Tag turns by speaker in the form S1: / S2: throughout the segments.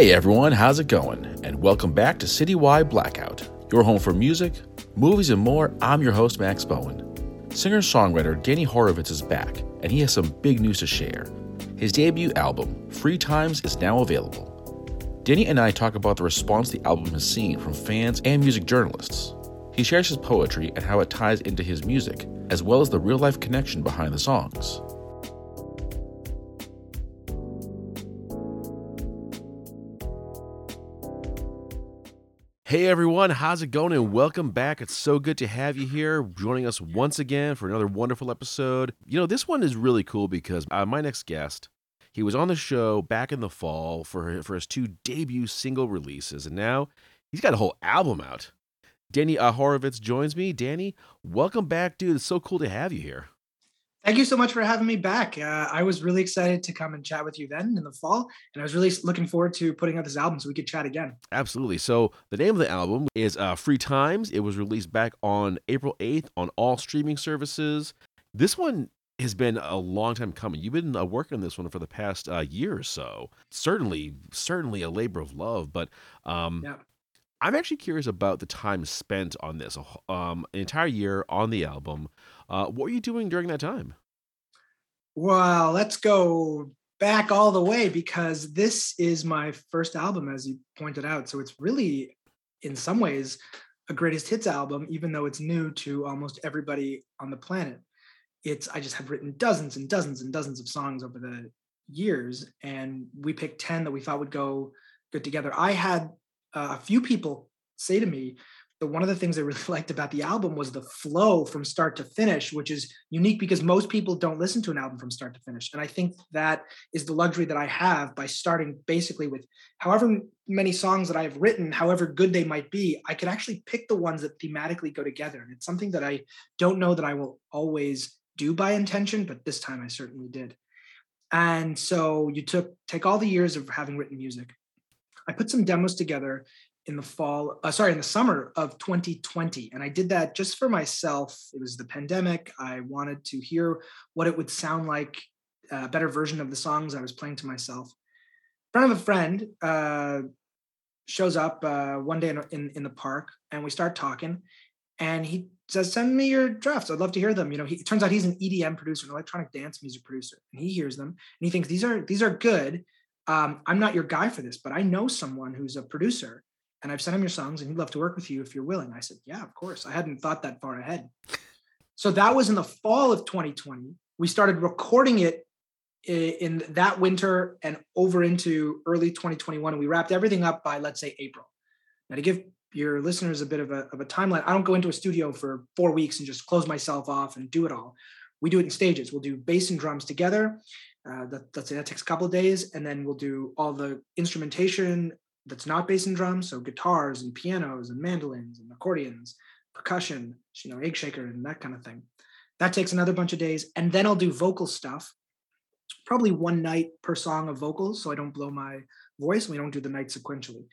S1: Hey everyone, how's it going? And welcome back to Citywide Blackout, your home for music, movies, and more. I'm your host, Max Bowen. Singer songwriter Danny Horovitz is back, and he has some big news to share. His debut album, Free Times, is now available. Danny and I talk about the response the album has seen from fans and music journalists. He shares his poetry and how it ties into his music, as well as the real life connection behind the songs. Hey everyone, how's it going? And welcome back. It's so good to have you here, joining us once again for another wonderful episode. You know, this one is really cool because uh, my next guest, he was on the show back in the fall for for his two debut single releases, and now he's got a whole album out. Danny Horovitz joins me. Danny, welcome back, dude. It's so cool to have you here.
S2: Thank you so much for having me back. Uh, I was really excited to come and chat with you then in the fall, and I was really looking forward to putting out this album so we could chat again.
S1: Absolutely. So the name of the album is uh, Free Times. It was released back on April 8th on all streaming services. This one has been a long time coming. You've been uh, working on this one for the past uh, year or so. Certainly, certainly a labor of love. But um,
S2: Yeah.
S1: I'm actually curious about the time spent on this. Um, an entire year on the album. Uh, what were you doing during that time?
S2: Well, let's go back all the way because this is my first album, as you pointed out. So it's really, in some ways, a greatest hits album, even though it's new to almost everybody on the planet. It's I just have written dozens and dozens and dozens of songs over the years, and we picked ten that we thought would go good together. I had uh, a few people say to me that one of the things I really liked about the album was the flow from start to finish, which is unique because most people don't listen to an album from start to finish. And I think that is the luxury that I have by starting basically with however many songs that I've written, however good they might be, I can actually pick the ones that thematically go together. And it's something that I don't know that I will always do by intention, but this time I certainly did. And so you took take all the years of having written music. I put some demos together in the fall, uh, sorry, in the summer of 2020. And I did that just for myself. It was the pandemic. I wanted to hear what it would sound like, a better version of the songs I was playing to myself. Friend of a friend uh, shows up uh, one day in, in, in the park and we start talking. And he says, Send me your drafts. I'd love to hear them. You know, he, it turns out he's an EDM producer, an electronic dance music producer. And he hears them and he thinks, These are, these are good. Um, I'm not your guy for this, but I know someone who's a producer and I've sent him your songs and he'd love to work with you if you're willing. I said, Yeah, of course. I hadn't thought that far ahead. So that was in the fall of 2020. We started recording it in that winter and over into early 2021. And we wrapped everything up by, let's say, April. Now, to give your listeners a bit of a, of a timeline, I don't go into a studio for four weeks and just close myself off and do it all. We do it in stages. We'll do bass and drums together. Uh, that, that takes a couple of days. And then we'll do all the instrumentation that's not bass and drums, so guitars and pianos and mandolins and accordions, percussion, you know, egg shaker and that kind of thing. That takes another bunch of days, and then I'll do vocal stuff, probably one night per song of vocals, so I don't blow my voice. We don't do the night sequentially.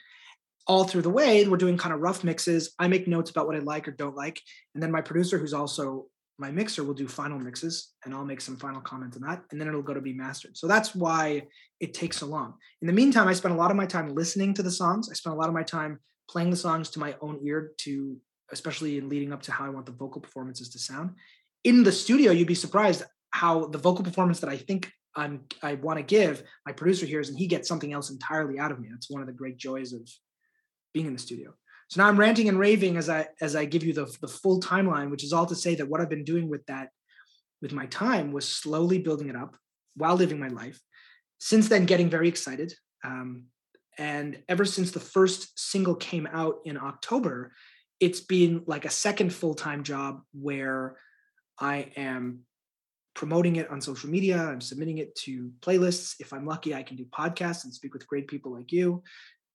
S2: All through the way, we're doing kind of rough mixes. I make notes about what I like or don't like, and then my producer, who's also my mixer will do final mixes and I'll make some final comments on that and then it'll go to be mastered. So that's why it takes so long. In the meantime, I spent a lot of my time listening to the songs. I spent a lot of my time playing the songs to my own ear to especially in leading up to how I want the vocal performances to sound. In the studio, you'd be surprised how the vocal performance that I think I'm I want to give, my producer hears and he gets something else entirely out of me. That's one of the great joys of being in the studio. So now I'm ranting and raving as I as I give you the the full timeline, which is all to say that what I've been doing with that with my time was slowly building it up while living my life. Since then, getting very excited. Um, and ever since the first single came out in October, it's been like a second full time job where I am promoting it on social media. I'm submitting it to playlists. If I'm lucky, I can do podcasts and speak with great people like you,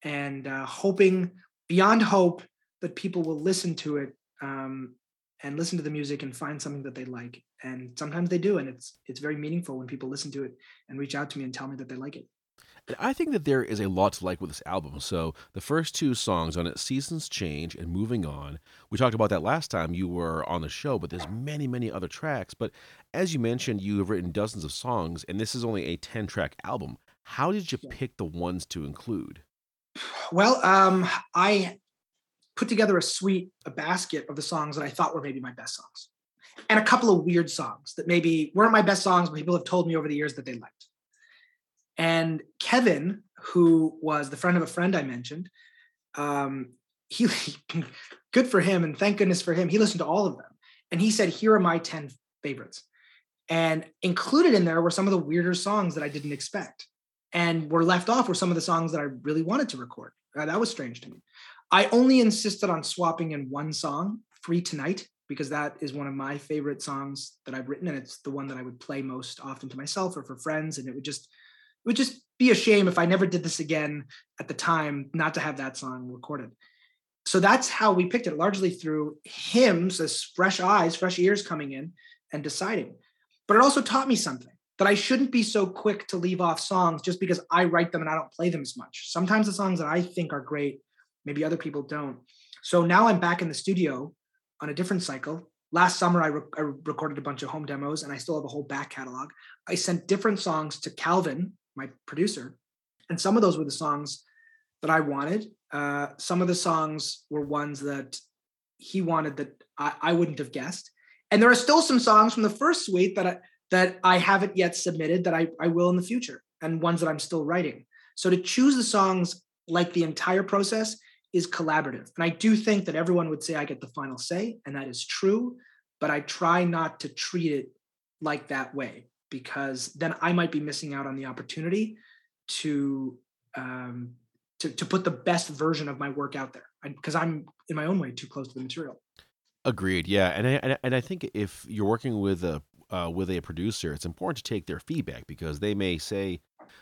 S2: and uh, hoping beyond hope that people will listen to it um, and listen to the music and find something that they like. And sometimes they do, and it's it's very meaningful when people listen to it and reach out to me and tell me that they like it.
S1: And I think that there is a lot to like with this album. So the first two songs on it, Seasons Change and Moving On, we talked about that last time you were on the show, but there's many, many other tracks. But as you mentioned, you have written dozens of songs, and this is only a 10 track album. How did you pick the ones to include?
S2: Well, um, I put together a suite, a basket of the songs that I thought were maybe my best songs, and a couple of weird songs that maybe weren't my best songs, but people have told me over the years that they liked. And Kevin, who was the friend of a friend I mentioned, um, he good for him, and thank goodness for him, he listened to all of them, and he said, "Here are my ten favorites." And included in there were some of the weirder songs that I didn't expect. And were left off were some of the songs that I really wanted to record. Uh, that was strange to me. I only insisted on swapping in one song, Free Tonight, because that is one of my favorite songs that I've written. And it's the one that I would play most often to myself or for friends. And it would just, it would just be a shame if I never did this again at the time, not to have that song recorded. So that's how we picked it, largely through him, as fresh eyes, fresh ears coming in and deciding. But it also taught me something that I shouldn't be so quick to leave off songs just because I write them and I don't play them as much. Sometimes the songs that I think are great, maybe other people don't. So now I'm back in the studio on a different cycle. Last summer, I, re- I recorded a bunch of home demos and I still have a whole back catalog. I sent different songs to Calvin, my producer, and some of those were the songs that I wanted. Uh, some of the songs were ones that he wanted that I, I wouldn't have guessed. And there are still some songs from the first suite that I, that I haven't yet submitted that I, I will in the future and ones that I'm still writing. So to choose the songs like the entire process is collaborative. And I do think that everyone would say I get the final say, and that is true, but I try not to treat it like that way because then I might be missing out on the opportunity to um, to, to put the best version of my work out there because I'm in my own way too close to the material.
S1: Agreed. Yeah, and I and I think if you're working with a uh, with a producer, it's important to take their feedback because they may say,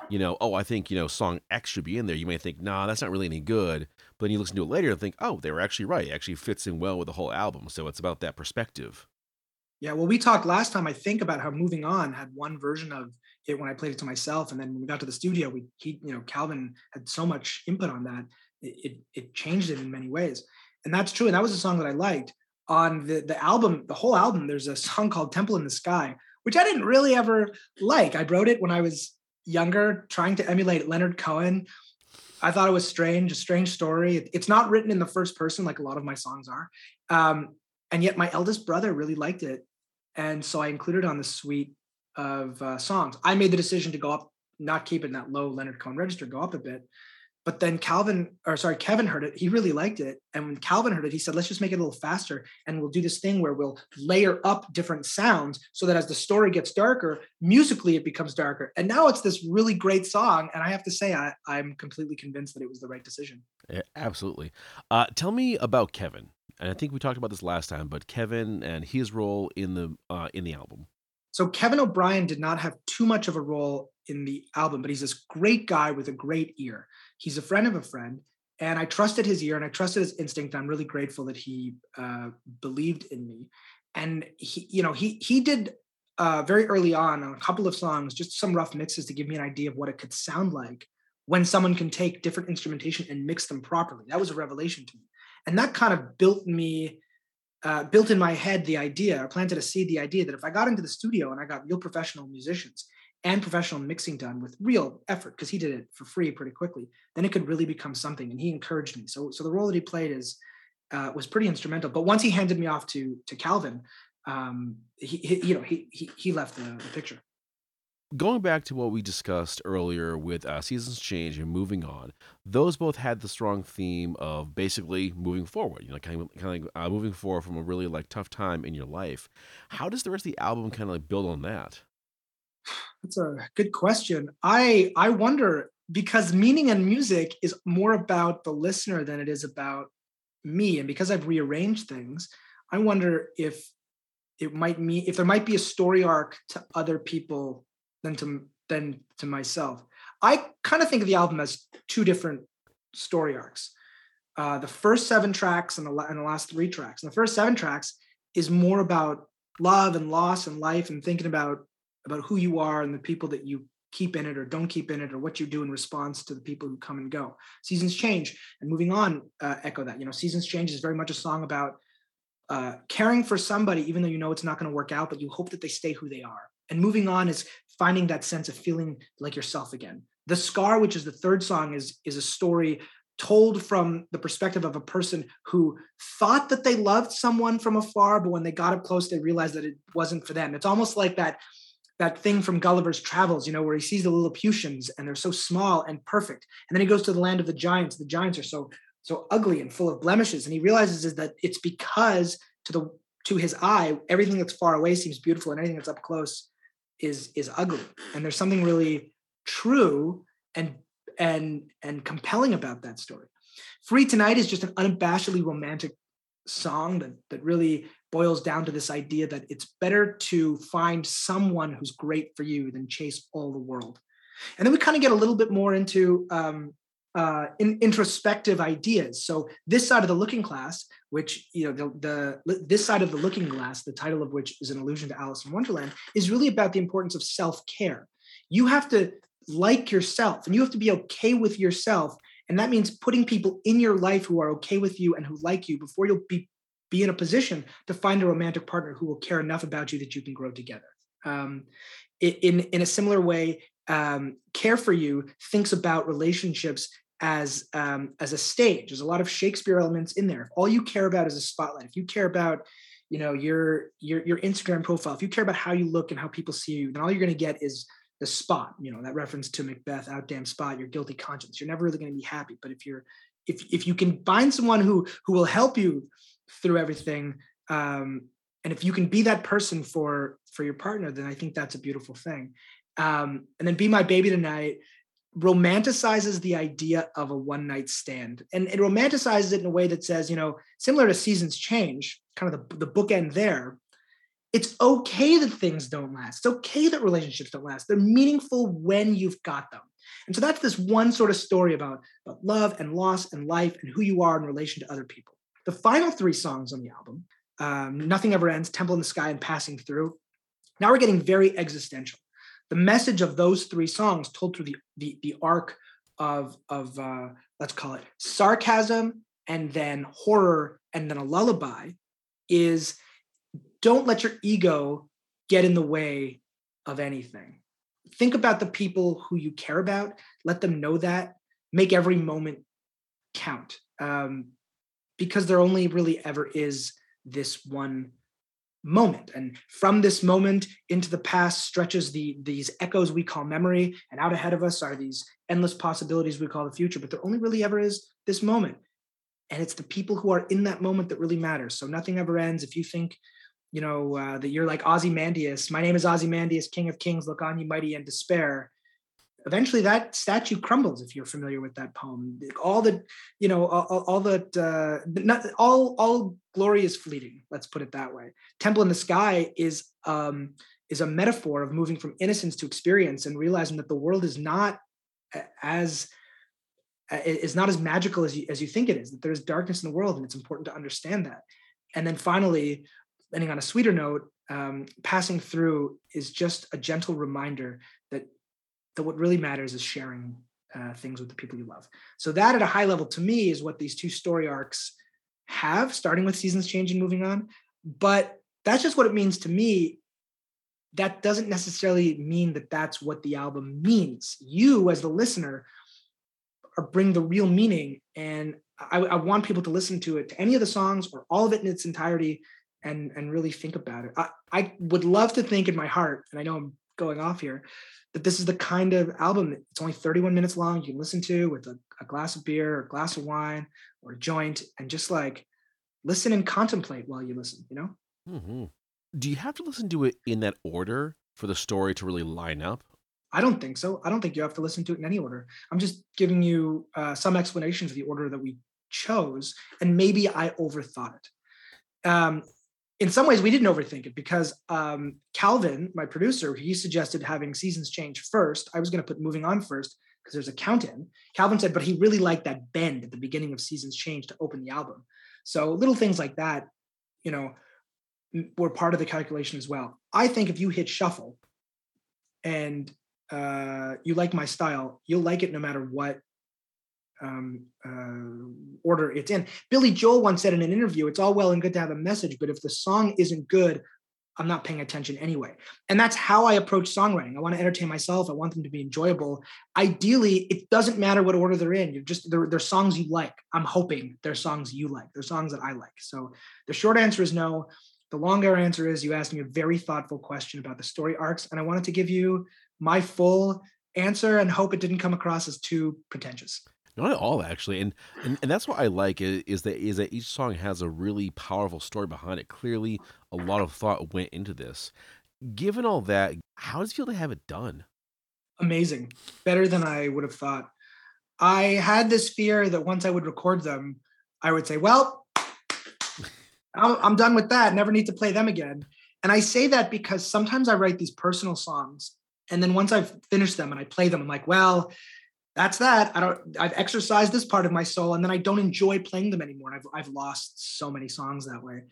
S1: you know, oh, I think you know song X should be in there. You may think, nah, that's not really any good. But then you listen to it later and think, oh, they were actually right. It actually fits in well with the whole album. So it's about that perspective.
S2: Yeah, well, we talked last time, I think, about how Moving On had one version of it when I played it to myself, and then when we got to the studio, we he, you know, Calvin had so much input on that, it, it, it changed it in many ways, and that's true. And that was a song that I liked on the the album, the whole album. There's a song called Temple in the Sky, which I didn't really ever like. I wrote it when I was younger, trying to emulate Leonard Cohen. I thought it was strange, a strange story. It's not written in the first person like a lot of my songs are. Um, and yet my eldest brother really liked it and so I included it on the suite of uh, songs. I made the decision to go up, not keep it in that low Leonard Cohen register, go up a bit. But then Calvin, or sorry, Kevin heard it. He really liked it. And when Calvin heard it, he said, let's just make it a little faster. And we'll do this thing where we'll layer up different sounds so that as the story gets darker, musically it becomes darker. And now it's this really great song. And I have to say, I, I'm completely convinced that it was the right decision.
S1: Yeah, absolutely. Uh, tell me about Kevin and I think we talked about this last time, but Kevin and his role in the uh, in the album.
S2: So Kevin O'Brien did not have too much of a role in the album, but he's this great guy with a great ear. He's a friend of a friend, and I trusted his ear and I trusted his instinct. I'm really grateful that he uh, believed in me, and he, you know, he he did uh, very early on on a couple of songs, just some rough mixes to give me an idea of what it could sound like when someone can take different instrumentation and mix them properly. That was a revelation to me and that kind of built me uh, built in my head the idea or planted a seed the idea that if i got into the studio and i got real professional musicians and professional mixing done with real effort because he did it for free pretty quickly then it could really become something and he encouraged me. So so the role that he played is uh, was pretty instrumental but once he handed me off to to calvin um, he, he you know he, he he left the, the picture.
S1: Going back to what we discussed earlier with uh, seasons change and moving on those both had the strong theme of basically moving forward you know kind of, kind of uh, moving forward from a really like tough time in your life. How does the rest of the album kind of like build on that
S2: that's a good question i i wonder because meaning and music is more about the listener than it is about me and because i've rearranged things i wonder if it might mean if there might be a story arc to other people than to than to myself. I kind of think of the album as two different story arcs. Uh, the first seven tracks and the, and the last three tracks. And the first seven tracks is more about love and loss and life and thinking about about who you are and the people that you keep in it or don't keep in it or what you do in response to the people who come and go. Seasons change and moving on uh, echo that. You know, seasons change is very much a song about uh, caring for somebody even though you know it's not going to work out, but you hope that they stay who they are. And moving on is finding that sense of feeling like yourself again. The Scar, which is the third song, is, is a story told from the perspective of a person who thought that they loved someone from afar, but when they got up close, they realized that it wasn't for them. It's almost like that that thing from Gulliver's Travels, you know, where he sees the Lilliputians and they're so small and perfect, and then he goes to the land of the giants. The giants are so so ugly and full of blemishes, and he realizes is that it's because to the to his eye, everything that's far away seems beautiful, and anything that's up close is is ugly. And there's something really true and and and compelling about that story. Free Tonight is just an unabashedly romantic song that that really boils down to this idea that it's better to find someone who's great for you than chase all the world. And then we kind of get a little bit more into um, uh, in, introspective ideas. So this side of the looking glass, which you know the, the this side of the looking glass, the title of which is an allusion to Alice in Wonderland, is really about the importance of self care. You have to like yourself, and you have to be okay with yourself, and that means putting people in your life who are okay with you and who like you before you'll be be in a position to find a romantic partner who will care enough about you that you can grow together. Um, in in a similar way, um, care for you thinks about relationships as um, as a stage. There's a lot of Shakespeare elements in there. If all you care about is a spotlight, if you care about you know your your your Instagram profile, if you care about how you look and how people see you, then all you're going to get is the spot. You know that reference to Macbeth, out damn spot, your guilty conscience. You're never really going to be happy. But if you're if if you can find someone who who will help you through everything, um, and if you can be that person for for your partner, then I think that's a beautiful thing. Um, and then be my baby tonight romanticizes the idea of a one night stand and it romanticizes it in a way that says you know similar to seasons change kind of the, the bookend there it's okay that things don't last. It's okay that relationships don't last. They're meaningful when you've got them. And so that's this one sort of story about, about love and loss and life and who you are in relation to other people the final three songs on the album um, nothing ever ends temple in the sky and passing through now we're getting very existential. The message of those three songs told through the the, the arc of of uh, let's call it sarcasm and then horror and then a lullaby is don't let your ego get in the way of anything. Think about the people who you care about. Let them know that. Make every moment count. Um, because there only really ever is this one moment. And from this moment into the past stretches the these echoes we call memory and out ahead of us are these endless possibilities we call the future but there only really ever is this moment. And it's the people who are in that moment that really matters so nothing ever ends. If you think you know uh, that you're like ozymandias my name is ozymandias king of kings look on you mighty and despair eventually that statue crumbles if you're familiar with that poem. All the you know all, all that uh, not all all glory is fleeting let's put it that way. Temple in the sky is um is a metaphor of moving from innocence to experience and realizing that the world is not as is not as magical as you as you think it is that there's darkness in the world and it's important to understand that. And then finally ending on a sweeter note um, passing through is just a gentle reminder that what really matters is sharing uh, things with the people you love. So that at a high level to me is what these two story arcs have, starting with seasons changing, moving on. But that's just what it means to me. That doesn't necessarily mean that that's what the album means. You, as the listener, are bring the real meaning. And I, I want people to listen to it, to any of the songs or all of it in its entirety, and and really think about it. I, I would love to think in my heart, and I know I'm going off here, that this is the kind of album it's only 31 minutes long you can listen to with a, a glass of beer or a glass of wine or a joint and just like listen and contemplate while you listen you know?
S1: Mm-hmm. do you have to listen to it in that order for the story to really line up?
S2: I don't think so. I don't think you have to listen to it in any order. I'm just giving you uh, some explanations of the order that we chose and maybe i overthought it. Um, in some ways we didn't overthink it because um, calvin my producer he suggested having seasons change first. I was going to put moving on first because there's a count in. Calvin said but he really liked that bend at the beginning of seasons change to open the album. So little things like that you know were part of the calculation as well. I think if you hit shuffle and uh, you like my style you'll like it no matter what um, uh, order it's in. Billy Joel once said in an interview, "It's all well and good to have a message, but if the song isn't good, I'm not paying attention anyway. And that's how I approach songwriting. I want to entertain myself. I want them to be enjoyable. Ideally, it doesn't matter what order they're in. You're just they're, they're songs you like. I'm hoping they're songs you like. They're songs that I like. So the short answer is no. The longer answer is you asked me a very thoughtful question about the story arcs, and I wanted to give you my full answer and hope it didn't come across as too pretentious.
S1: Not at all, actually, and and, and that's what I like is, that is that each song has a really powerful story behind it. Clearly, a lot of thought went into this. Given all that, how does it feel to have it done?
S2: Amazing, better than I would have thought. I had this fear that once I would record them, I would say, "Well, I'm done with that. Never need to play them again." And I say that because sometimes I write these personal songs, and then once I've finished them and I play them, I'm like, "Well." That's that. I don't. I've exercised this part of my soul, and then I don't enjoy playing them anymore. I've I've lost so many songs that way,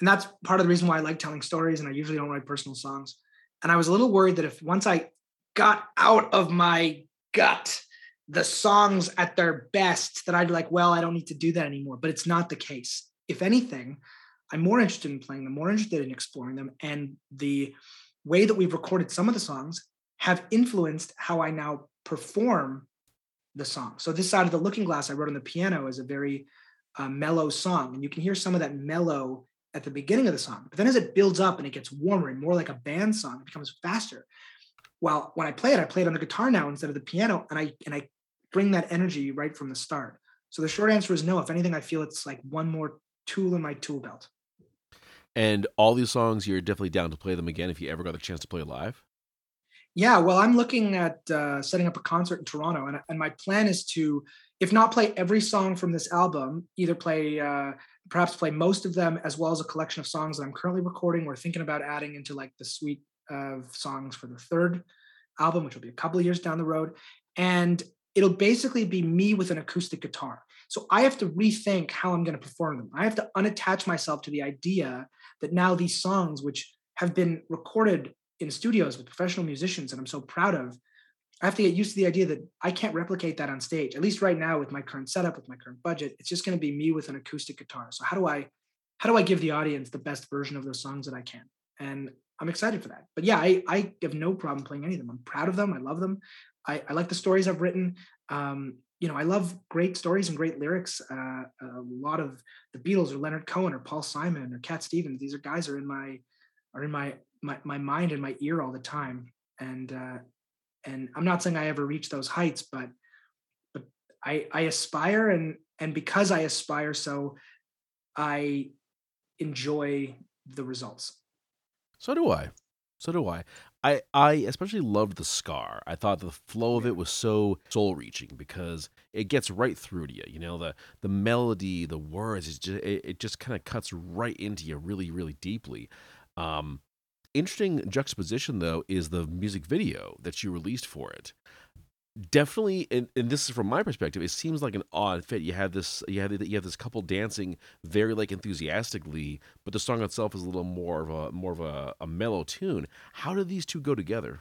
S2: and that's part of the reason why I like telling stories. And I usually don't write personal songs. And I was a little worried that if once I got out of my gut the songs at their best, that I'd be like, well, I don't need to do that anymore. But it's not the case. If anything, I'm more interested in playing them, more interested in exploring them, and the way that we've recorded some of the songs have influenced how I now perform the song. So this side of the Looking Glass I wrote on the piano is a very uh, mellow song, and you can hear some of that mellow at the beginning of the song. But then as it builds up and it gets warmer and more like a band song, it becomes faster. Well, when I play it, I play it on the guitar now instead of the piano, and I and I bring that energy right from the start. So the short answer is no. If anything, I feel it's like one more tool in my tool belt.
S1: And all these songs, you're definitely down to play them again if you ever got the chance to play live.
S2: Yeah, well, I'm looking at uh, setting up a concert in Toronto, and, and my plan is to, if not play every song from this album, either play, uh, perhaps play most of them, as well as a collection of songs that I'm currently recording or thinking about adding into like the suite of songs for the third album, which will be a couple of years down the road. And it'll basically be me with an acoustic guitar. So I have to rethink how I'm going to perform them. I have to unattach myself to the idea that now these songs, which have been recorded in studios with professional musicians that I'm so proud of, I have to get used to the idea that I can't replicate that on stage. At least right now with my current setup, with my current budget, it's just going to be me with an acoustic guitar. So how do I how do I give the audience the best version of those songs that I can? And I'm excited for that. But yeah, I, I have no problem playing any of them. I'm proud of them. I love them. I, I like the stories I've written. Um, you know, I love great stories and great lyrics. Uh, a lot of the Beatles or Leonard Cohen or Paul Simon or Cat Stevens. These are guys are in my are in my my, my mind and my ear all the time. And uh, and i'm not saying i ever reach those heights but but i i aspire and and because i aspire so i enjoy the results.
S1: So do i. So do i. I i especially loved the scar. I thought the flow of it was so soul reaching because it gets right through to you you know the the melody the words it just it, it just kind of cuts right into you really really deeply. Um interesting juxtaposition though is the music video that you released for it. Definitely and, and, this is from my perspective it seems like an odd fit. You have this you have you have this couple dancing very like enthusiastically but the song itself is a little more of a more of a, a mellow tune. How do these two go together?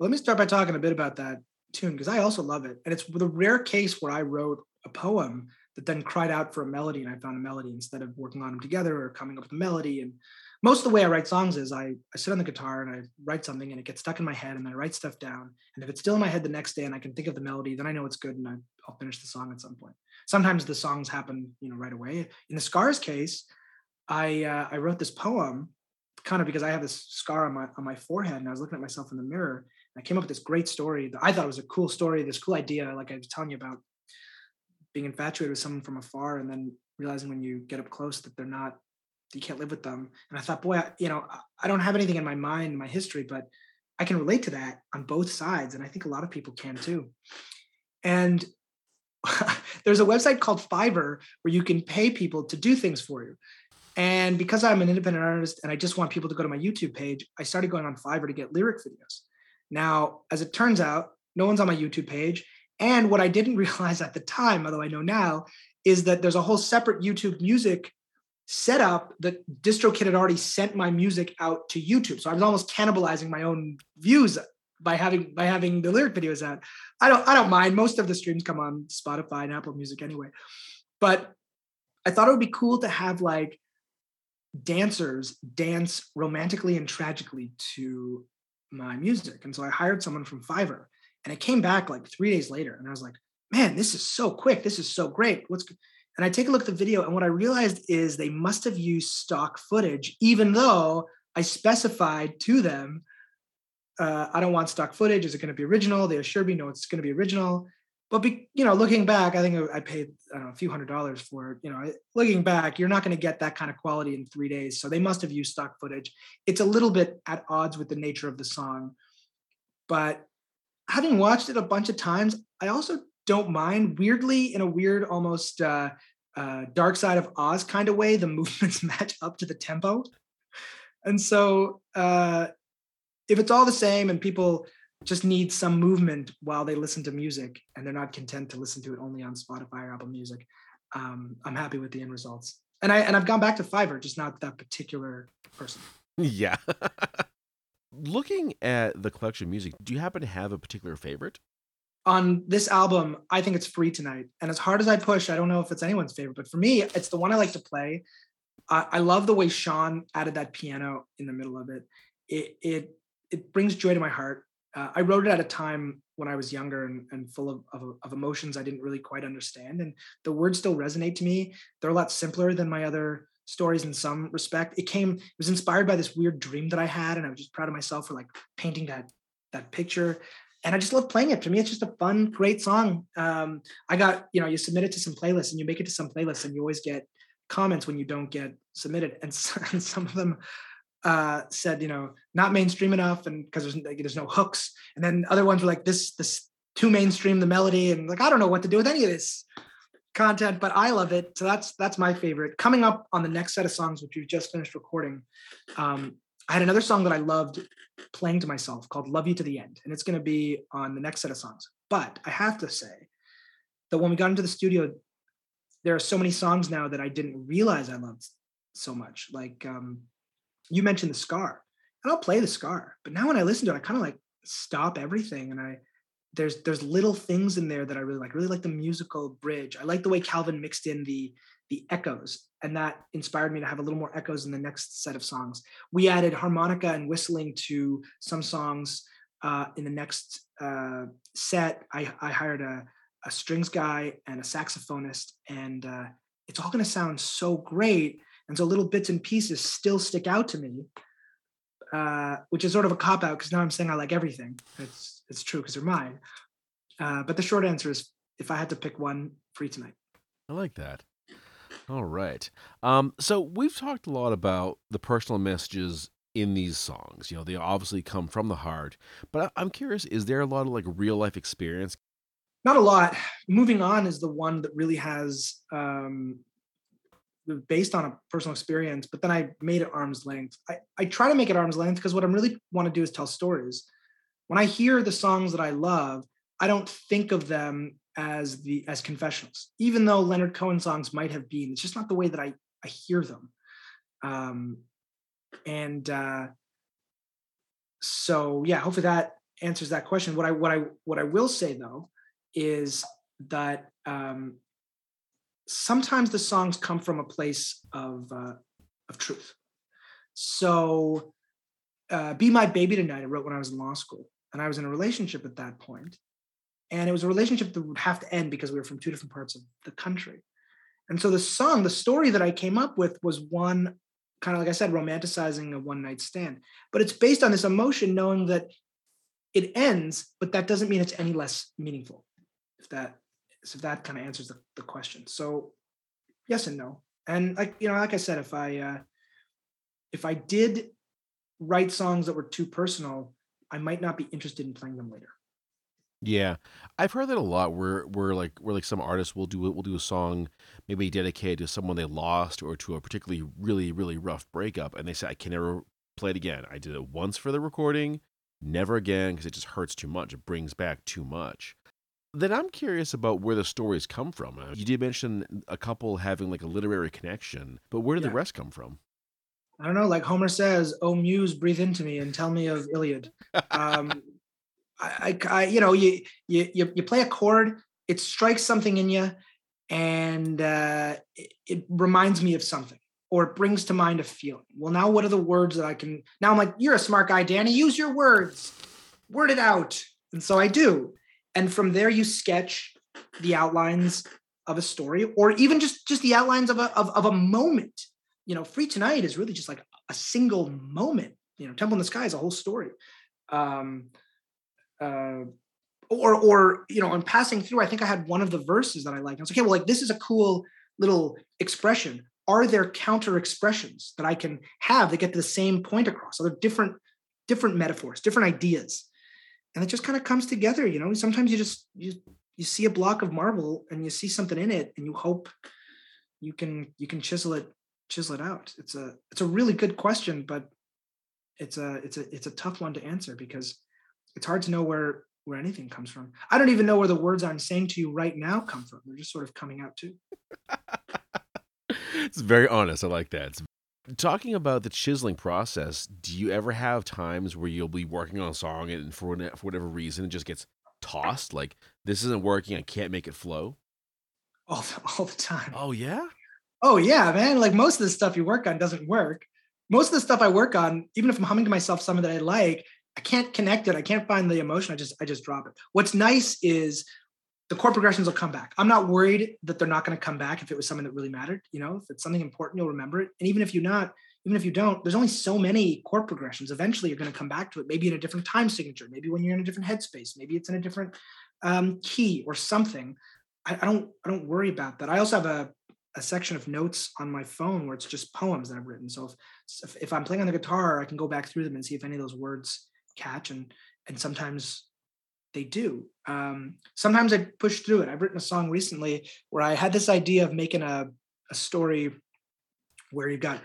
S2: Let me start by talking a bit about that tune because i also love it. And it's the rare case where i wrote a poem that then cried out for a melody and i found a melody instead of working on them together or coming up with a melody and most of the way I write songs is I, I sit on the guitar and I write something and it gets stuck in my head and then I write stuff down. And if it's still in my head the next day and I can think of the melody, then I know it's good and I, will finish the song at some point. Sometimes the songs happen, you know, right away. In the scars case, I uh, I wrote this poem kind of because I have this scar on my on my forehead and I was looking at myself in the mirror and I came up with this great story that I thought was a cool story, this cool idea, like I was telling you about being infatuated with someone from afar and then realizing when you get up close that they're not you can't live with them. And I thought, boy, I, you know, I don't have anything in my mind, my history, but I can relate to that on both sides. And I think a lot of people can too. And there's a website called Fiverr where you can pay people to do things for you. And because I'm an independent artist and I just want people to go to my YouTube page, I started going on Fiverr to get lyric videos. Now, as it turns out, no one's on my YouTube page. And what I didn't realize at the time, although I know now, is that there's a whole separate YouTube music set up that DistroKid had already sent my music out to YouTube. So I was almost cannibalizing my own views by having by having the lyric videos out. I don't I don't mind. Most of the streams come on Spotify and Apple Music anyway. But I thought it would be cool to have like dancers dance romantically and tragically to my music. And so I hired someone from Fiverr and it came back like three days later. And I was like, man, this is so quick. This is so great. What's and I take a look at the video, and what I realized is they must have used stock footage, even though I specified to them, uh, I don't want stock footage. Is it going to be original? They assured me, no, it's going to be original. But be, you know, looking back, I think I paid I know a few hundred dollars for it. You know, looking back, you're not going to get that kind of quality in three days. So they must have used stock footage. It's a little bit at odds with the nature of the song, but having watched it a bunch of times, I also don't mind. Weirdly, in a weird, almost uh, uh, Dark Side of Oz kind of way, the movements match up to the tempo. And so, uh, if it's all the same and people just need some movement while they listen to music and they're not content to listen to it only on Spotify or Apple Music, um, I'm happy with the end results. And I and I've gone back to Fiverr, just not that particular person.
S1: Yeah. Looking at the collection of music, do you happen to have a particular favorite?
S2: On this album, I think it's free tonight. And as hard as I push, I don't know if it's anyone's favorite, but for me, it's the one I like to play. I, I love the way Sean added that piano in the middle of it. It it it brings joy to my heart. Uh, I wrote it at a time when I was younger and, and full of, of, of emotions I didn't really quite understand, and the words still resonate to me. They're a lot simpler than my other stories in some respect. It came, it was inspired by this weird dream that I had, and I was just proud of myself for like painting that that picture and I just love playing it. To me, it's just a fun, great song. Um, I got, you know, you submit it to some playlists and you make it to some playlists and you always get comments when you don't get submitted. And, and some of them uh, said, you know, not mainstream enough and because there's, like, there's no hooks. And then other ones were like, this, this too mainstream, the melody. And like, I don't know what to do with any of this content, but I love it. So that's, that's my favorite. Coming up on the next set of songs, which we've just finished recording, um, I had another song that I loved playing to myself called Love You to the End. And it's going to be on the next set of songs. But I have to say that when we got into the studio, there are so many songs now that I didn't realize I loved so much. Like um, you mentioned the scar, and I'll play the scar. But now when I listen to it, I kind of like stop everything and I there's there's little things in there that I really like. I really like the musical bridge. I like the way Calvin mixed in the the echoes and that inspired me to have a little more echoes in the next set of songs. We added harmonica and whistling to some songs uh, in the next uh, set. I, I hired a, a, strings guy and a saxophonist and uh, it's all going to sound so great and so little bits and pieces still stick out to me uh, which is sort of a cop out because now i'm saying i like everything. It's it's true because they're mine. Uh, but the short answer is if i had to pick one free tonight.
S1: I like that all right. Um, so we've talked a lot about the personal messages in these songs. You know, they obviously come from the heart. But I- am curious, is there a lot of like real life experience?
S2: Not a lot. Moving on is the one that really has um, based on a personal experience, but then I made it arm's length. I, I try to make it arm's length because what I really want to do is tell stories. When I hear the songs that I love, I don't think of them as the as confessionals even though leonard cohen songs might have been it's just not the way that i i hear them. Um and uh so yeah hopefully that answers that question. What i what i what i will say though is that um sometimes the songs come from a place of uh of truth. So uh be my baby tonight i wrote when i was in law school and i was in a relationship at that point and it was a relationship that would have to end because we were from two different parts of the country. And so the song the story that i came up with was one kind of like i said romanticizing a one night stand. But it's based on this emotion knowing that it ends but that doesn't mean it's any less meaningful if that if that kind of answers the, the question. So yes and no. And like you know like i said if i uh if i did write songs that were too personal i might not be interested in playing them later
S1: Yeah, I've heard that a lot. Where where like where like some artists will do will do a song maybe dedicated to someone they lost or to a particularly really really rough breakup, and they say I can never play it again. I did it once for the recording, never again because it just hurts too much. It brings back too much. Then I'm curious about where the stories come from. You did mention a couple having like a literary connection, but where did the rest come from?
S2: i don't know like homer says oh muse breathe into me and tell me of iliad um I, I, you know, you, you, you, you play a chord, it strikes something in you, and uh, it, it reminds me of something, or it brings to mind a feeling. Well, now what are the words that I can? Now I'm like, you're a smart guy, Danny. Use your words, word it out. And so I do. And from there, you sketch the outlines of a story, or even just just the outlines of a of, of a moment. You know, Free Tonight is really just like a single moment. You know, Temple in the Sky is a whole story. Um, uh, or or you know, in passing through, I think I had one of the verses that I liked. I was like, okay, well, like this is a cool little expression are there counter expressions that I can have that get the same point across? Are there different different metaphors, different ideas? And it just kind of comes together, you know. Sometimes you just you you see a block of marble and you see something in it and you hope you can you can chisel it chisel it out. It's a it's a really good question, but it's a it's a it's a tough one to answer because it's hard to know where where anything comes from. I don't even know where the words I'm saying to you right now come from. They're just sort of coming out too.
S1: it's very honest. I like that. It's, talking about the chiseling process, do you ever have times where you'll be working on a song and for, for whatever reason it just gets tossed? Like, this isn't working. I can't make it flow?
S2: All, all the time.
S1: Oh, yeah?
S2: Oh, yeah, man. Like, most of the stuff you work on doesn't work. Most of the stuff I work on, even if I'm humming to myself something that I like, I can't connect it. I can't find the emotion. I just I just drop it. What's nice is the chord progressions will come back. I'm not worried that they're not going to come back if it was something that really mattered. You know, if it's something important, you'll remember it. And even if you're not, even if you don't, there's only so many chord progressions. Eventually, you're going to come back to it. Maybe in a different time signature. Maybe when you're in a different headspace. Maybe it's in a different um, key or something. I, I don't I don't worry about that. I also have a a section of notes on my phone where it's just poems that I've written. So if, if I'm playing on the guitar, I can go back through them and see if any of those words catch. And and sometimes they do. Um, sometimes I push through it. I've written a song recently where I had this idea of making a, a story where you've got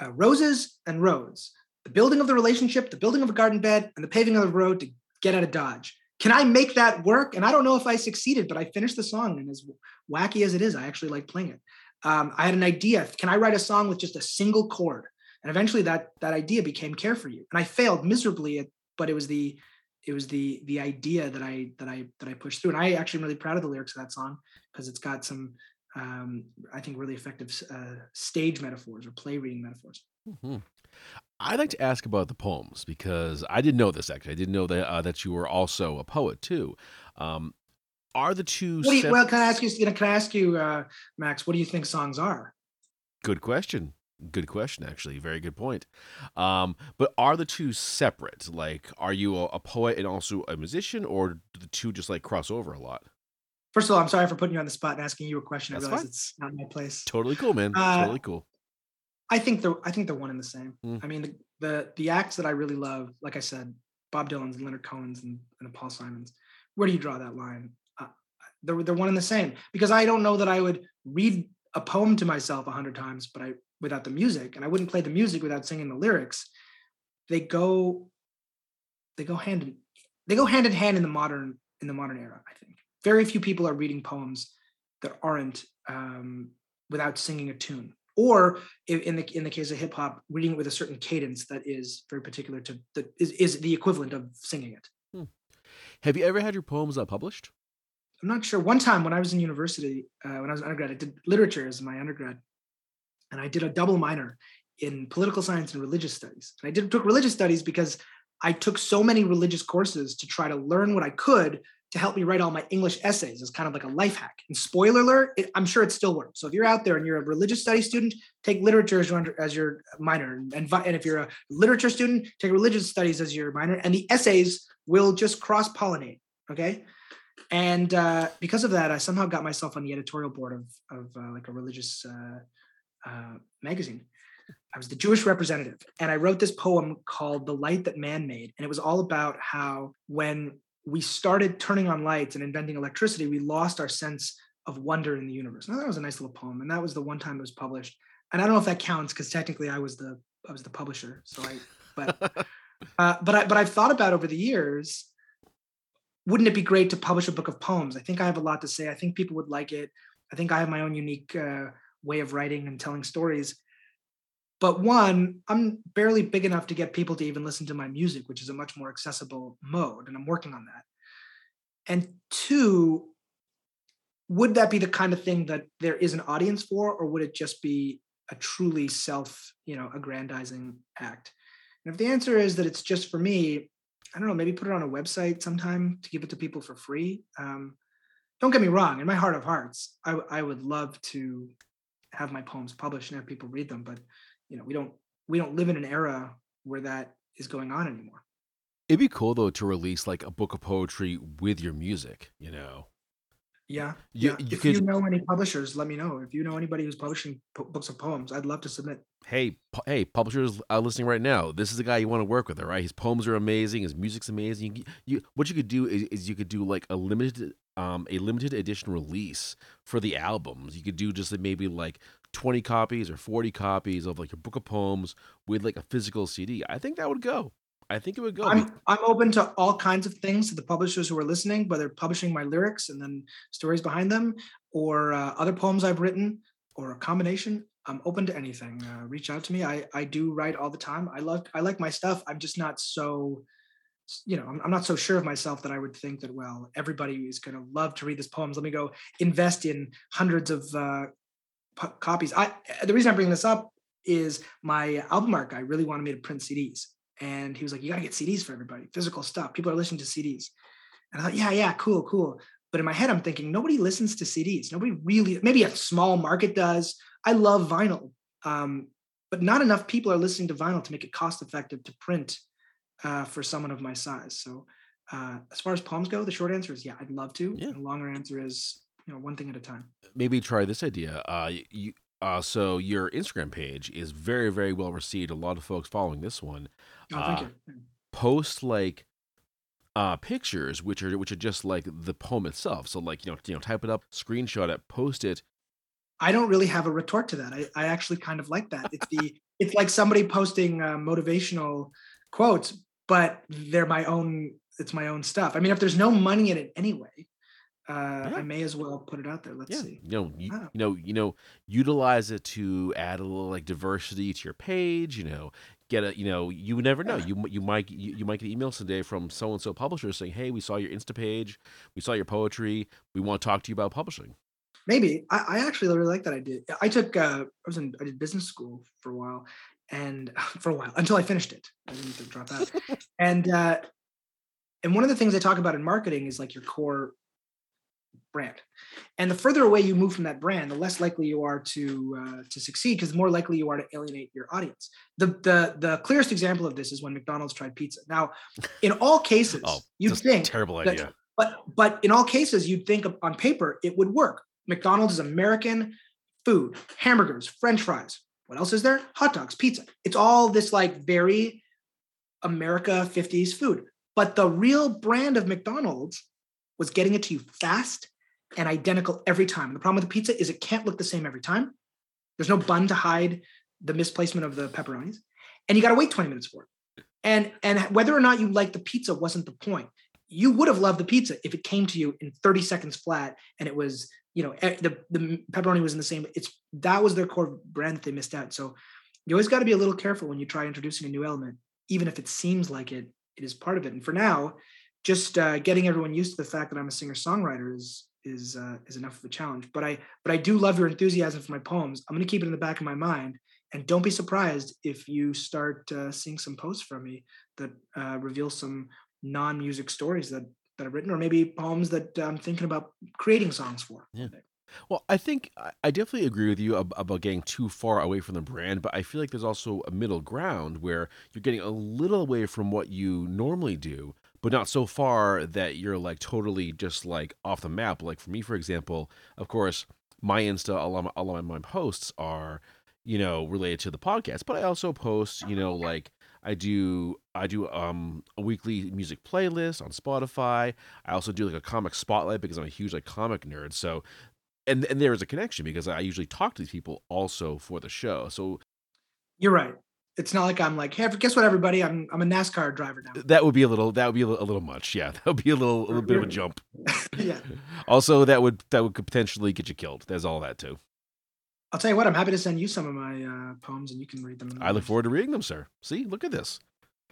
S2: uh, roses and roads, the building of the relationship, the building of a garden bed, and the paving of the road to get out of Dodge. Can I make that work? And I don't know if I succeeded, but I finished the song, and as wacky as it is, I actually like playing it. Um, I had an idea. Can I write a song with just a single chord? And eventually, that that idea became "Care for You," and I failed miserably at, but it was the it was the the idea that I that I that I pushed through, and I actually am really proud of the lyrics of that song because it's got some um, I think really effective uh, stage metaphors or play reading metaphors.
S1: Mm-hmm. I'd like to ask about the poems because I didn't know this actually. I didn't know that uh, that you were also a poet too. Um, are the two?
S2: You, well, can I ask you? Can I ask you, uh, Max? What do you think songs are?
S1: Good question. Good question, actually. Very good point. Um, but are the two separate? Like, are you a, a, poet and also a musician, or do the two just like cross over a lot?
S2: First of all, I'm sorry for putting you on the spot and asking you a question.
S1: That's
S2: I realize
S1: fine.
S2: it's not my place.
S1: Totally cool, man. Uh, totally cool.
S2: I think they're I think they're one and the same. Mm. I mean, the, the, the acts that I really love, like I said, Bob Dylan's and Leonard Cohen's and, and Paul Simon's. Where do you draw that line? Uh, they're they're one and the same because I don't know that I would read a poem to myself a hundred times, but I without the music, and I wouldn't play the music without singing the lyrics. They go, they go hand in they go hand in hand in the modern in the modern era. I think very few people are reading poems that aren't um, without singing a tune, or in the in the case of hip hop, reading it with a certain cadence that is very particular to that is, is the equivalent of singing it. Hmm.
S1: Have you ever had your poems uh, published?
S2: I'm not sure. One time when I was in university, uh, when I was an undergrad, I did literature as my undergrad, and I did a double minor in political science and religious studies. And I did took religious studies because I took so many religious courses to try to learn what I could to help me write all my English essays as kind of like a life hack. And spoiler alert, it, I'm sure it still works. So if you're out there and you're a religious studies student, take literature as your, as your minor. And, and if you're a literature student, take religious studies as your minor. And the essays will just cross pollinate. Okay. And uh, because of that, I somehow got myself on the editorial board of, of uh, like a religious uh, uh, magazine. I was the Jewish representative, and I wrote this poem called "The Light That Man Made," and it was all about how when we started turning on lights and inventing electricity, we lost our sense of wonder in the universe. Now that was a nice little poem, and that was the one time it was published. And I don't know if that counts because technically I was the I was the publisher. So I, but uh, but I but I've thought about over the years. Wouldn't it be great to publish a book of poems? I think I have a lot to say. I think people would like it. I think I have my own unique uh, way of writing and telling stories. But one, I'm barely big enough to get people to even listen to my music, which is a much more accessible mode, and I'm working on that. And two, would that be the kind of thing that there is an audience for, or would it just be a truly self, you know, aggrandizing act. And if the answer is that it's just for me, I don't know, maybe put it on a website sometime to give it to people for free. Um, don't get me wrong, in my heart of hearts, I, I would love to have my poems published and have people read them, but you know, we don't we don't live in an era where that is going on anymore.
S1: It'd be cool though to release like a book of poetry with your music, you know.
S2: Yeah,
S1: You
S2: yeah.
S1: you
S2: If you know any publishers, let me know. If you know anybody who's publishing po- books of poems, I'd love to submit.
S1: hey pu- hey publishers are listening right now. This is the guy you want to work with, all right? His poems are amazing, his music's amazing. You, you what you could do is, is you could do like a limited um a limited edition release for the albums. You could do just like maybe like 20 copies or 40 copies of like your book of poems with like a physical CD. I think that would go. I think it would go.
S2: I'm I'm open to all kinds of things to the publishers who are listening, whether publishing my lyrics and then stories behind them, or uh, other poems I've written, or a combination. I'm open to anything. Uh, reach out to me. I I do write all the time. I love I like my stuff. I'm just not so, you know, I'm, I'm not so sure of myself that I would think that well everybody is going to love to read this poems. Let me go invest in hundreds of uh, p- copies. I the reason I'm bringing this up is my album art guy really wanted me to print CDs, and he was like, "You got to get CDs for everybody, physical stuff. People are listening to CDs." And I thought, "Yeah, yeah, cool, cool." But in my head, I'm thinking nobody listens to CDs. Nobody really, maybe a small market does. I love vinyl, um, but not enough people are listening to vinyl to make it cost effective to print uh, for someone of my size. So, uh, as far as poems go, the short answer is yeah, I'd love to.
S1: Yeah.
S2: And the longer answer is you know one thing at a time.
S1: maybe try this idea. Uh, you, uh, so your Instagram page is very, very well received. A lot of folks following this one.
S2: Oh, thank
S1: Uh,
S2: you.
S1: Post like uh pictures, which are which are just like the poem itself. So like you know you know type it up, screenshot it, post it.
S2: I don't really have a retort to that. I, I actually kind of like that. It's the it's like somebody posting uh, motivational quotes, but they're my own. It's my own stuff. I mean, if there's no money in it anyway, uh,
S1: Yeah.
S2: I may as well put it out there. Let's
S1: Yeah,
S2: see.
S1: you know, you,
S2: Wow.
S1: you know, you know, utilize it to add a little like diversity to your page. You know, get a, you know, you never know.
S2: Yeah.
S1: You you might you, you might get emails today from so and so publisher saying, "Hey, we saw your Insta page, we saw your poetry, we want to talk to you about publishing."
S2: Maybe I, I actually really like that idea. I took uh, I was in I did business school for a while, and for a while until I finished it. I didn't to drop out. and uh, and one of the things I talk about in marketing is like your core brand. And the further away you move from that brand, the less likely you are to uh, to succeed because the more likely you are to alienate your audience. The the the clearest example of this is when McDonald's tried pizza. Now, in all cases,
S1: Oh,
S2: you'd
S1: just
S2: think
S1: terrible
S2: that-
S1: idea.
S2: but but in all cases, you'd think on paper it would work. McDonald's is American food, hamburgers, French fries. What else is there? Hot dogs, pizza. It's all this like very America 50s food. But the real brand of McDonald's was getting it to you fast and identical every time. The problem with the pizza is it can't look the same every time. There's no bun to hide the misplacement of the pepperonis. And you got to wait 20 minutes for it. And and whether or not you like the pizza wasn't the point. You would have loved the pizza if it came to you in 30 seconds flat and it was, you know, eh, the the pepperoni was in the same. It's that was their core brand that they missed out. So you always got to be a little careful when you try introducing a new element, even if it seems like it it is part of it. And for now, just uh, getting everyone used to the fact that I'm a singer songwriter is is uh, is enough of a challenge. But I but I do love your enthusiasm for my poems. I'm going to keep it in the back of my mind, and don't be surprised if you start uh, seeing some posts from me that uh, reveal some non-music stories that that I've written, or maybe poems that um, I'm thinking about creating songs for.
S1: Yeah. Well, I think I- definitely agree with you about getting too far away from the brand, but I feel like there's also a middle ground where you're getting a little away from what you normally do, but not so far that you're like totally just like off the map. Like for me, for example, of course, my Insta, a lot of, a lot of my posts are, you know, related to the podcast, but I also post, you know, like I do I do um a weekly music playlist on Spotify. I also do like a comic spotlight because I'm a huge like comic nerd. So and and there is a connection because I usually talk to these people also for the show. So
S2: You're right. It's not like I'm like, hey, guess what, everybody? I'm I'm a NASCAR driver now.
S1: that would be a little that would be a little, a little much. Yeah, that would be a little a little bit of a jump.
S2: yeah.
S1: Also, that would that would potentially get you killed. There's all that too.
S2: I'll tell you what, I'm happy to send you some of my uh, poems and you can read them.
S1: I look forward to reading them, sir. See, look at this.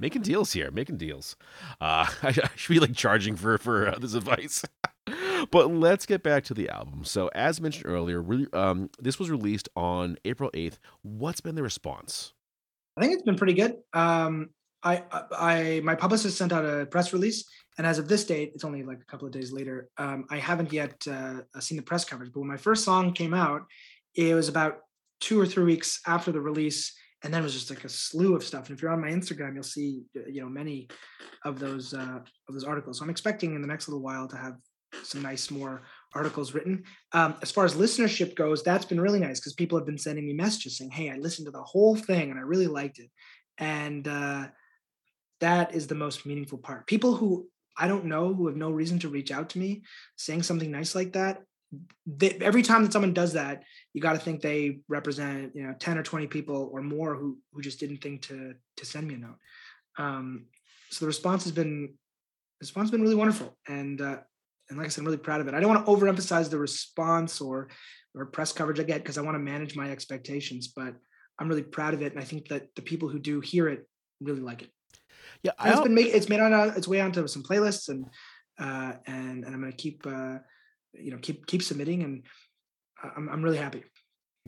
S1: Making deals here, making deals. Uh, I, I should be like charging for for uh, this advice. but let's get back to the album. So, as mentioned earlier, re- um, this was released on April 8th. What's been the response?
S2: I think it's been pretty good. Um, I, I, my publicist sent out a press release, and as of this date, it's only like a couple of days later. Um, I haven't yet uh, seen the press coverage, but when my first song came out, it was about two or three weeks after the release, and then it was just like a slew of stuff. And if you're on my Instagram, you'll see uh, you know many of those uh, of those articles. So I'm expecting in the next little while to have some nice more articles written. Um, as far as listenership goes, that's been really nice because people have been sending me messages saying, "Hey, I listened to the whole thing and I really liked it," and uh, that is the most meaningful part. People who I don't know who have no reason to reach out to me saying something nice like that. They, every time that someone does that, you got to think they represent you know 10 or 20 people or more who who just didn't think to to send me a note. Um, so the response has been the response has been really wonderful, and uh, and like I said, I'm really proud of it. I don't want to overemphasize the response or or press coverage I get because I want to manage my expectations, but I'm really proud of it, and I think that the people who do hear it really like it.
S1: Yeah,
S2: it's been made it's made on a, its way onto some playlists, and uh, and and I'm going to keep uh, you know keep keep submitting, and I'm I'm really happy.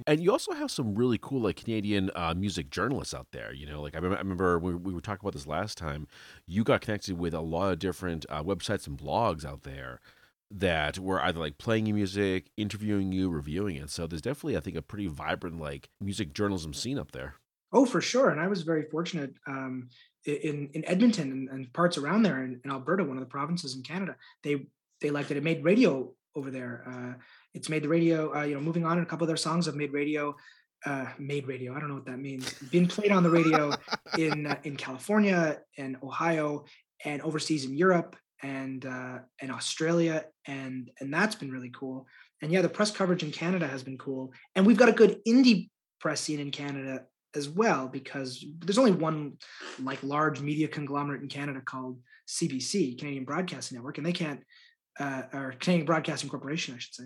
S1: And you also have some really cool like Canadian uh, music journalists out there. You know, like I remember, I remember we, we were talking about this last time. You got connected with a lot of different uh, websites and blogs out there that were either like playing your music, interviewing you, reviewing it. So there's definitely, I think, a pretty vibrant like music journalism scene up there.
S2: Oh, for sure. And I was very fortunate um, in in Edmonton and, and parts around there in, in, Alberta, one of the provinces in Canada. They they liked it. It made radio over there. Uh, it's made the radio. Uh, you know, moving on, and a couple of their songs have made radio. Uh, made radio. I don't know what that means. Been played on the radio in uh, in California and Ohio and overseas in Europe and uh, and Australia and and that's been really cool. And yeah, the press coverage in Canada has been cool. And we've got a good indie press scene in Canada as well because there's only one like large media conglomerate in Canada called CBC, Canadian Broadcasting Network, and they can't uh, or Canadian Broadcasting Corporation, I should say,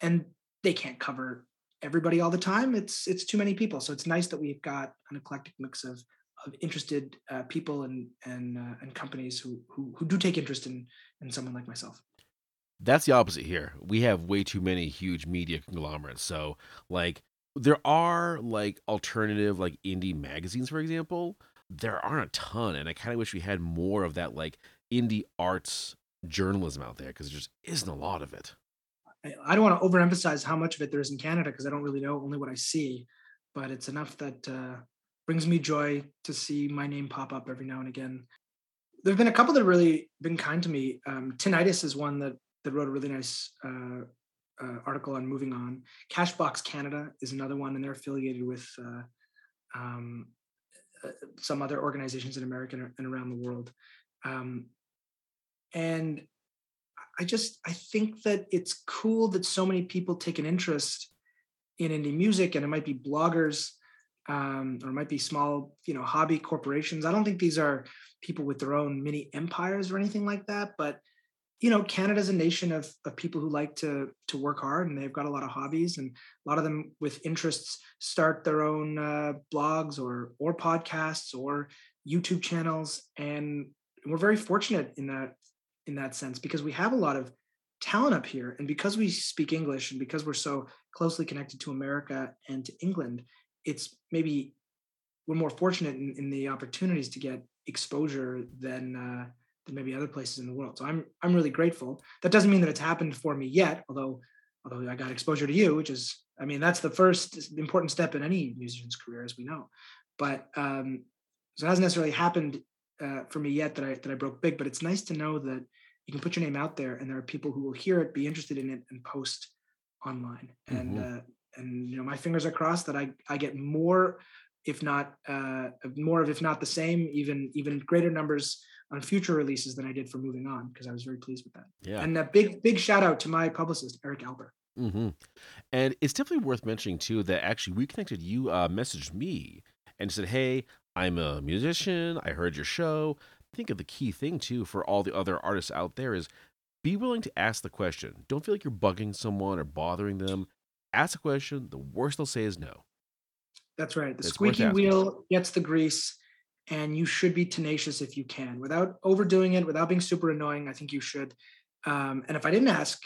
S2: and they can't cover everybody all the time. It's it's too many people, so it's nice that we've got an eclectic mix of of interested uh, people and and uh, and companies who, who who do take interest in in someone like myself.
S1: That's the opposite here. We have way too many huge media conglomerates. So like there are like alternative like indie magazines for example there aren't a ton and i kind of wish we had more of that like indie arts journalism out there because there just isn't a lot of it
S2: i don't want to overemphasize how much of it there is in canada because i don't really know only what i see but it's enough that uh, brings me joy to see my name pop up every now and again there have been a couple that have really been kind to me um, tinnitus is one that that wrote a really nice uh, uh, article on moving on. Cashbox Canada is another one, and they're affiliated with uh, um, uh, some other organizations in America and around the world. Um, and I just I think that it's cool that so many people take an interest in indie music, and it might be bloggers. Um, or it might be small, you know, hobby corporations. I don't think these are people with their own mini empires or anything like that, but you know canada's a nation of, of people who like to to work hard and they've got a lot of hobbies and a lot of them with interests start their own uh, blogs or or podcasts or youtube channels and we're very fortunate in that in that sense because we have a lot of talent up here and because we speak english and because we're so closely connected to america and to england it's maybe we're more fortunate in, in the opportunities to get exposure than uh, than maybe other places in the world. So I'm I'm really grateful. That doesn't mean that it's happened for me yet, although although I got exposure to you, which is I mean that's the first important step in any musician's career, as we know. But um, so it hasn't necessarily happened uh, for me yet that I that I broke big. But it's nice to know that you can put your name out there, and there are people who will hear it, be interested in it, and post online. Mm-hmm. And uh, and you know my fingers are crossed that I I get more, if not uh, more of if not the same, even even greater numbers on future releases than I did for Moving On because I was very pleased with that.
S1: Yeah.
S2: And a big, big shout out to my publicist, Eric Alber.
S1: Mm-hmm. And it's definitely worth mentioning too that actually we connected. You uh, messaged me and said, "Hey, I'm a musician. I heard your show." Think of the key thing too for all the other artists out there is be willing to ask the question. Don't feel like you're bugging someone or bothering them. Ask a question. The worst they'll say is no.
S2: That's right. The squeaky wheel gets the grease and you should be tenacious if you can without overdoing it without being super annoying i think you should um, and if i didn't ask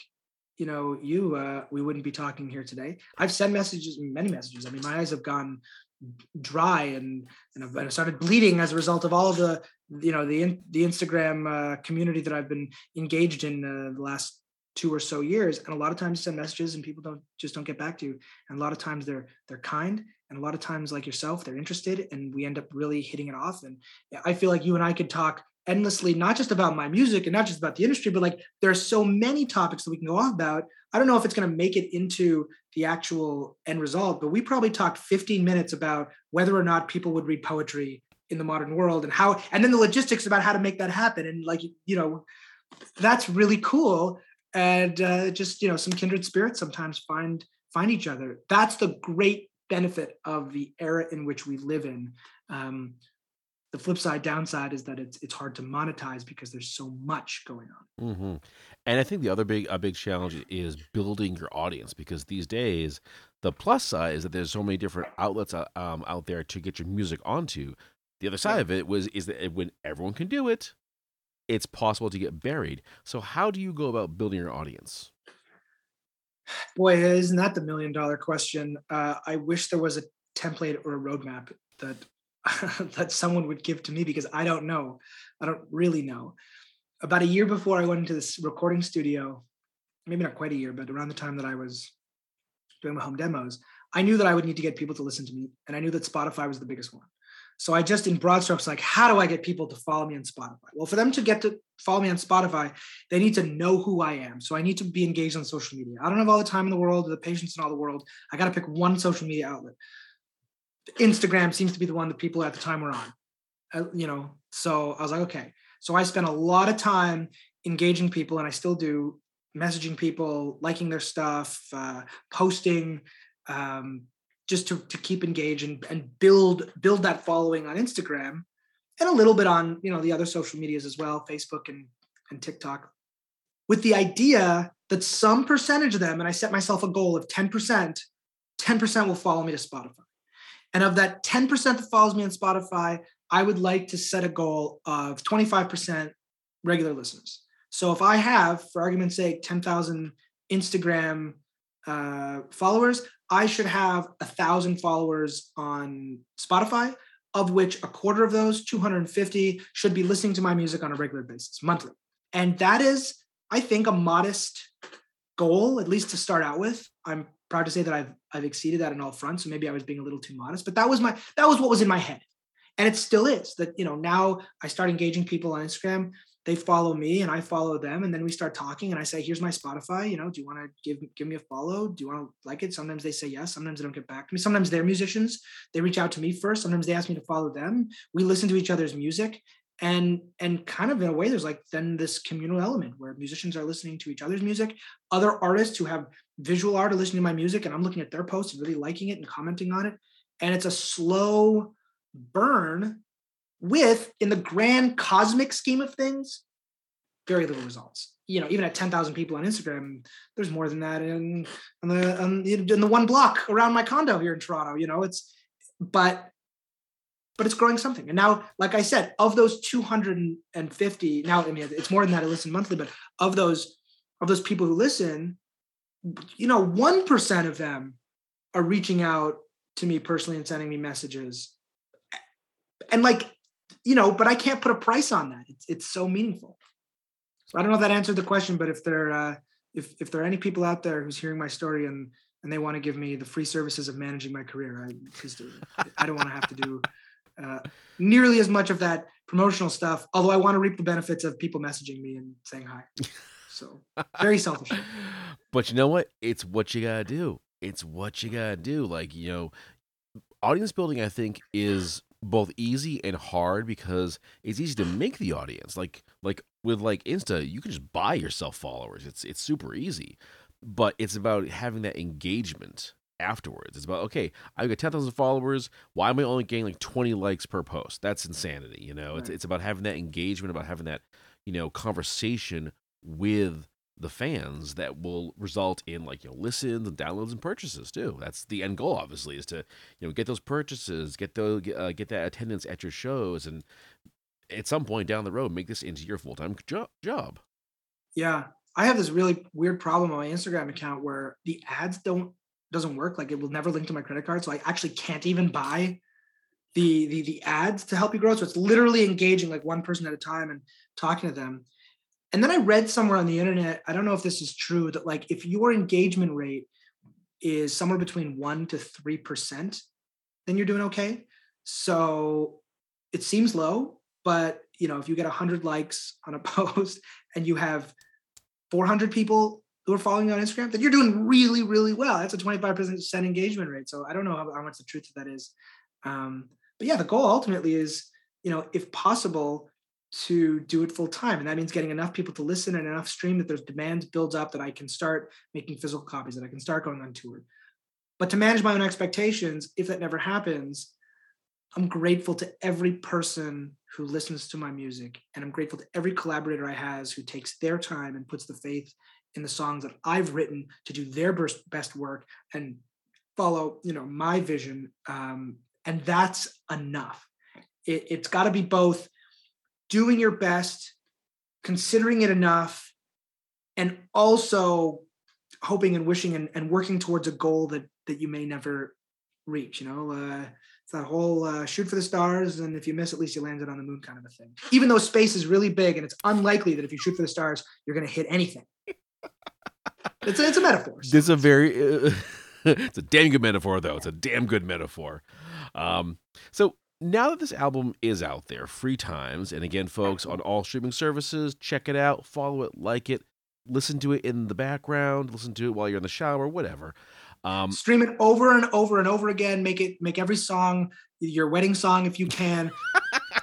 S2: you know you, uh, we wouldn't be talking here today. I've sent messages, many messages. I mean, my eyes have gone dry and and I've started bleeding as a result of all of the you know the the Instagram uh, community that I've been engaged in uh, the last two or so years. And a lot of times send messages and people don't just don't get back to you. And a lot of times they're they're kind. And a lot of times like yourself they're interested and we end up really hitting it off. And i feel like you and i could talk endlessly not just about my music and not just about the industry but like there are so many topics that we can go off about. I don't know if it's going to make it into the actual end result but we probably talked 15 minutes about whether or not people would read poetry in the modern world and how and then the logistics about how to make that happen. And like you know that's really cool. And uh, just you know some kindred spirits sometimes find find each other. That's the great benefit of the era in which we live in. Um, the flip side downside is that it's it's hard to monetize because there's so much going on
S1: mm-hmm. and i think the other big a big challenge is building your audience because these days the plus side is that there's so many different outlets uh, um, out there to get your music onto the other side of it was is that when everyone can do it it's possible to get buried. So how do you go about building your audience?
S2: Boy, isn't that the million dollar question? Uh, I wish there was a template or a roadmap that that someone would give to me because I don't know. I don't really know. About a year before I went into this recording studio, maybe not quite a year, but around the time that I was doing my home demos, I knew that I would need to get people to listen to me, and I knew that Spotify was the biggest one. So I just in broad strokes, like, how do I get people to follow me on Spotify? Well, for them to get to follow me on Spotify, they need to know who I am. So I need to be engaged on social media. I don't have all the time in the world, the patience in all the world. I got to pick one social media outlet. Instagram seems to be the one that people at the time were on. Uh, you know, so I was like, okay. So I spent a lot of time engaging people, and I still do, messaging people, liking their stuff, uh, posting, um, just to, to keep engaged and, and build build that following on Instagram and a little bit on you know the other social medias as well, Facebook and and TikTok, with the idea that some percentage of them, and I set myself a goal of 10%, 10% will follow me to Spotify. And of that 10% that follows me on Spotify, I would like to set a goal of 25% regular listeners. So if I have, for argument's sake, 10,000 Instagram uh, followers, I should have a thousand followers on Spotify, of which a quarter of those, 250, should be listening to my music on a regular basis, monthly. And that is, I think, a modest goal, at least to start out with. I'm proud to say that I've I've exceeded that in all fronts. So maybe I was being a little too modest, but that was my that was what was in my head. And it still is that, you know, now I start engaging people on Instagram they follow me and I follow them, and then we start talking. And I say, "Here's my Spotify. You know, do you want to give give me a follow? Do you want to like it?" Sometimes they say yes. Sometimes they don't get back to me. Sometimes they're musicians. They reach out to me first. Sometimes they ask me to follow them. We listen to each other's music, and and kind of in a way, there's like then this communal element where musicians are listening to each other's music. Other artists who have visual art are listening to my music, and I'm looking at their posts and really liking it and commenting on it. And it's a slow burn with in the grand cosmic scheme of things very little results you know even at 10,000 people on Instagram there's more than that in, in the in the one block around my condo here in Toronto you know it's but but it's growing something and now like I said of those 250 now I mean it's more than that I listen monthly but of those of those people who listen you know 1% of them are reaching out to me personally and sending me messages and like you know, but I can't put a price on that. It's it's so meaningful. So I don't know if that answered the question, but if there uh, if if there are any people out there who's hearing my story and and they want to give me the free services of managing my career, I do. I don't want to have to do uh, nearly as much of that promotional stuff. Although I want to reap the benefits of people messaging me and saying hi. So very selfish.
S1: but you know what? It's what you gotta do. It's what you gotta do. Like you know, audience building. I think is both easy and hard because it's easy to make the audience. Like like with like Insta, you can just buy yourself followers. It's it's super easy. But it's about having that engagement afterwards. It's about okay, I've got ten thousand followers. Why am I only getting like twenty likes per post? That's insanity. You know, right. it's it's about having that engagement, about having that you know conversation with the fans that will result in like you know listens and downloads and purchases too. That's the end goal, obviously, is to you know get those purchases, get those uh, get that attendance at your shows, and at some point down the road make this into your full time jo- job.
S2: Yeah, I have this really weird problem on my Instagram account where the ads don't doesn't work. Like it will never link to my credit card, so I actually can't even buy the the the ads to help you grow. So it's literally engaging like one person at a time and talking to them. And then I read somewhere on the internet, I don't know if this is true, that like if your engagement rate is somewhere between one to three percent, then you're doing okay. So it seems low, but you know, if you get 100 likes on a post and you have 400 people who are following you on Instagram, then you're doing really, really well. That's a 25% engagement rate. So I don't know how, how much the truth of that is. Um, but yeah, the goal ultimately is, you know, if possible, to do it full time. And that means getting enough people to listen and enough stream that there's demand builds up that I can start making physical copies, that I can start going on tour. But to manage my own expectations, if that never happens, I'm grateful to every person who listens to my music. And I'm grateful to every collaborator I has who takes their time and puts the faith in the songs that I've written to do their best work and follow, you know, my vision. Um, and that's enough. It, it's got to be both doing your best, considering it enough, and also hoping and wishing and, and working towards a goal that that you may never reach. You know, uh, it's that whole uh, shoot for the stars, and if you miss, at least you landed on the moon kind of a thing. Even though space is really big, and it's unlikely that if you shoot for the stars, you're going to hit anything. it's a, it's a metaphor.
S1: So. This is a very uh, it's a damn good metaphor, though. It's a damn good metaphor. Um, so now that this album is out there, free times, and again, folks, on all streaming services, check it out, follow it, like it, listen to it in the background, listen to it while you're in the shower, whatever.
S2: Um, Stream it over and over and over again. Make it make every song your wedding song if you can.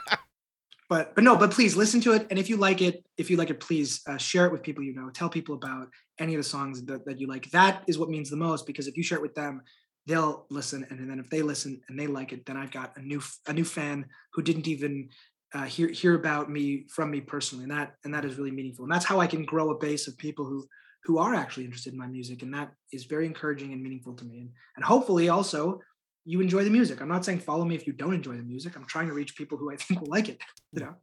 S2: but but no, but please listen to it, and if you like it, if you like it, please uh, share it with people you know. Tell people about any of the songs that, that you like. That is what means the most because if you share it with them, they'll listen and then if they listen and they like it then i've got a new a new fan who didn't even uh, hear hear about me from me personally and that and that is really meaningful and that's how i can grow a base of people who who are actually interested in my music and that is very encouraging and meaningful to me and, and hopefully also you enjoy the music. I'm not saying follow me if you don't enjoy the music. I'm trying to reach people who i think will like it you know?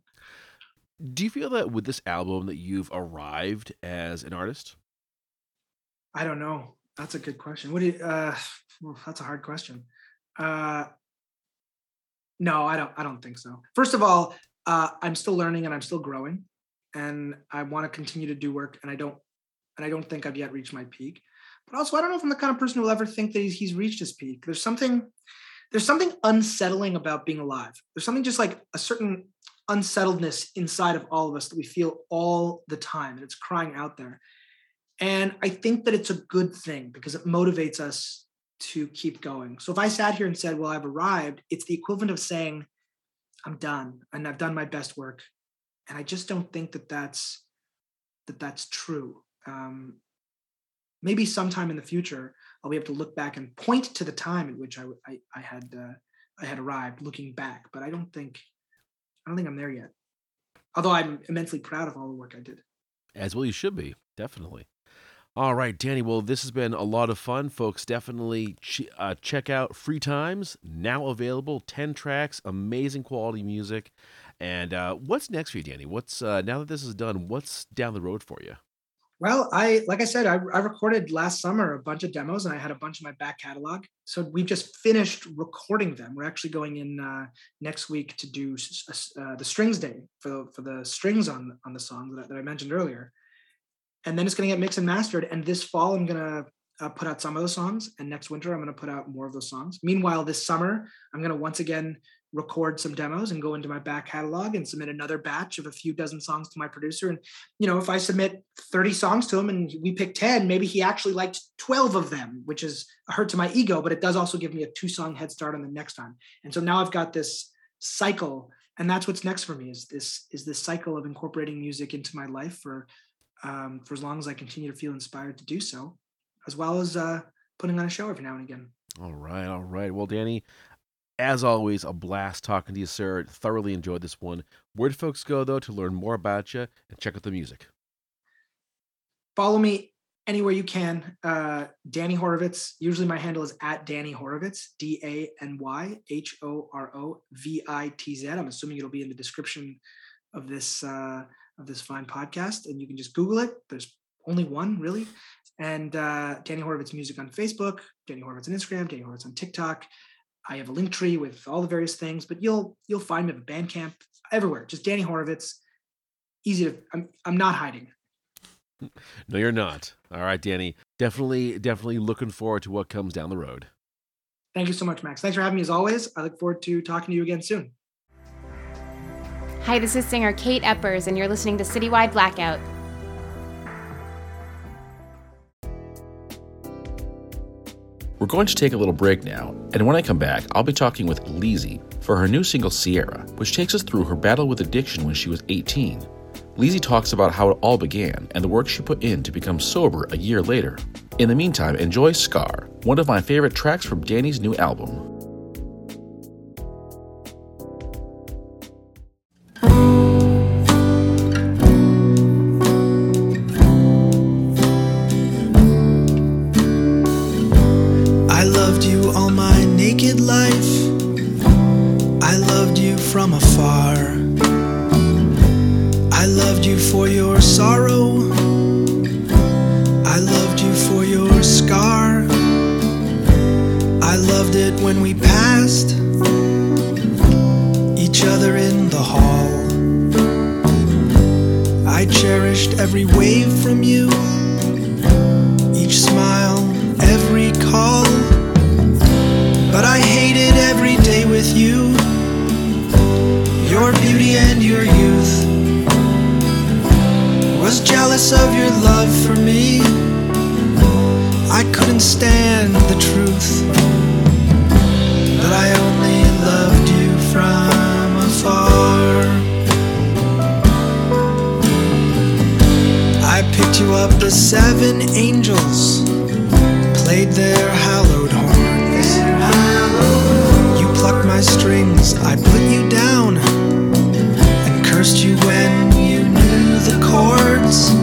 S1: Do you feel that with this album that you've arrived as an artist?
S2: I don't know that's a good question what do you uh well, that's a hard question. Uh, no, I don't. I don't think so. First of all, uh, I'm still learning and I'm still growing, and I want to continue to do work. And I don't, and I don't think I've yet reached my peak. But also, I don't know if I'm the kind of person who will ever think that he's, he's reached his peak. There's something, there's something unsettling about being alive. There's something just like a certain unsettledness inside of all of us that we feel all the time, and it's crying out there. And I think that it's a good thing because it motivates us to keep going. So if I sat here and said, well, I've arrived, it's the equivalent of saying, I'm done and I've done my best work. And I just don't think that that's, that that's true. Um, maybe sometime in the future, I'll be able to look back and point to the time at which I, I, I had, uh, I had arrived looking back, but I don't think, I don't think I'm there yet. Although I'm immensely proud of all the work I did.
S1: As well, you should be, definitely. All right, Danny. Well, this has been a lot of fun, folks. Definitely ch- uh, check out Free Times, now available. 10 tracks, amazing quality music. And uh, what's next for you, Danny? What's uh, now that this is done, what's down the road for you?
S2: Well, I like I said, I, I recorded last summer a bunch of demos, and I had a bunch of my back catalog. So we've just finished recording them. We're actually going in uh, next week to do uh, the strings day for the, for the strings on on the song that, that I mentioned earlier and then it's going to get mixed and mastered. And this fall, I'm going to uh, put out some of those songs, and next winter, I'm going to put out more of those songs. Meanwhile, this summer, I'm going to once again record some demos and go into my back catalog and submit another batch of a few dozen songs to my producer. And you know, if I submit 30 songs to him and we pick 10, maybe he actually liked 12 of them, which is a hurt to my ego, but it does also give me a two song head start on the next time. And so now I've got this cycle and that's what's next for me is this is this cycle of incorporating music into my life for um, for as long as I continue to feel inspired to do so, as well as uh, putting on a show every now and again.
S1: All right, all right. Well, Danny, as always, a blast talking to you, sir. Thoroughly enjoyed this one. Where do folks go, though, to learn more about you and check out the music?
S2: Follow me anywhere you can. Uh, Danny Horovitz. Usually my handle is at Danny Horovitz, D A N Y H O R O V I T Z. I'm assuming it'll be in the description of this uh, of this fine podcast. And you can just Google it. There's only one really. And uh, Danny Horovitz Music on Facebook, Danny Horovitz on Instagram, Danny Horovitz on TikTok. I have a link tree with all the various things, but you'll you'll find me at Bandcamp everywhere. Just Danny Horovitz. Easy to. I'm I'm not hiding.
S1: No, you're not. All right, Danny. Definitely, definitely looking forward to what comes down the road.
S2: Thank you so much, Max. Thanks for having me as always. I look forward to talking to you again soon.
S3: Hi, this is singer Kate Eppers, and you're listening to Citywide Blackout.
S1: We're going to take a little break now, and when I come back, I'll be talking with Lizzie for her new single Sierra, which takes us through her battle with addiction when she was 18. Lizzie talks about how it all began and the work she put in to become sober a year later. In the meantime, enjoy Scar, one of my favorite tracks from Danny's new album.
S2: picked you up the seven angels played their hallowed horns. You plucked my strings, I put you down and cursed you when you knew the chords.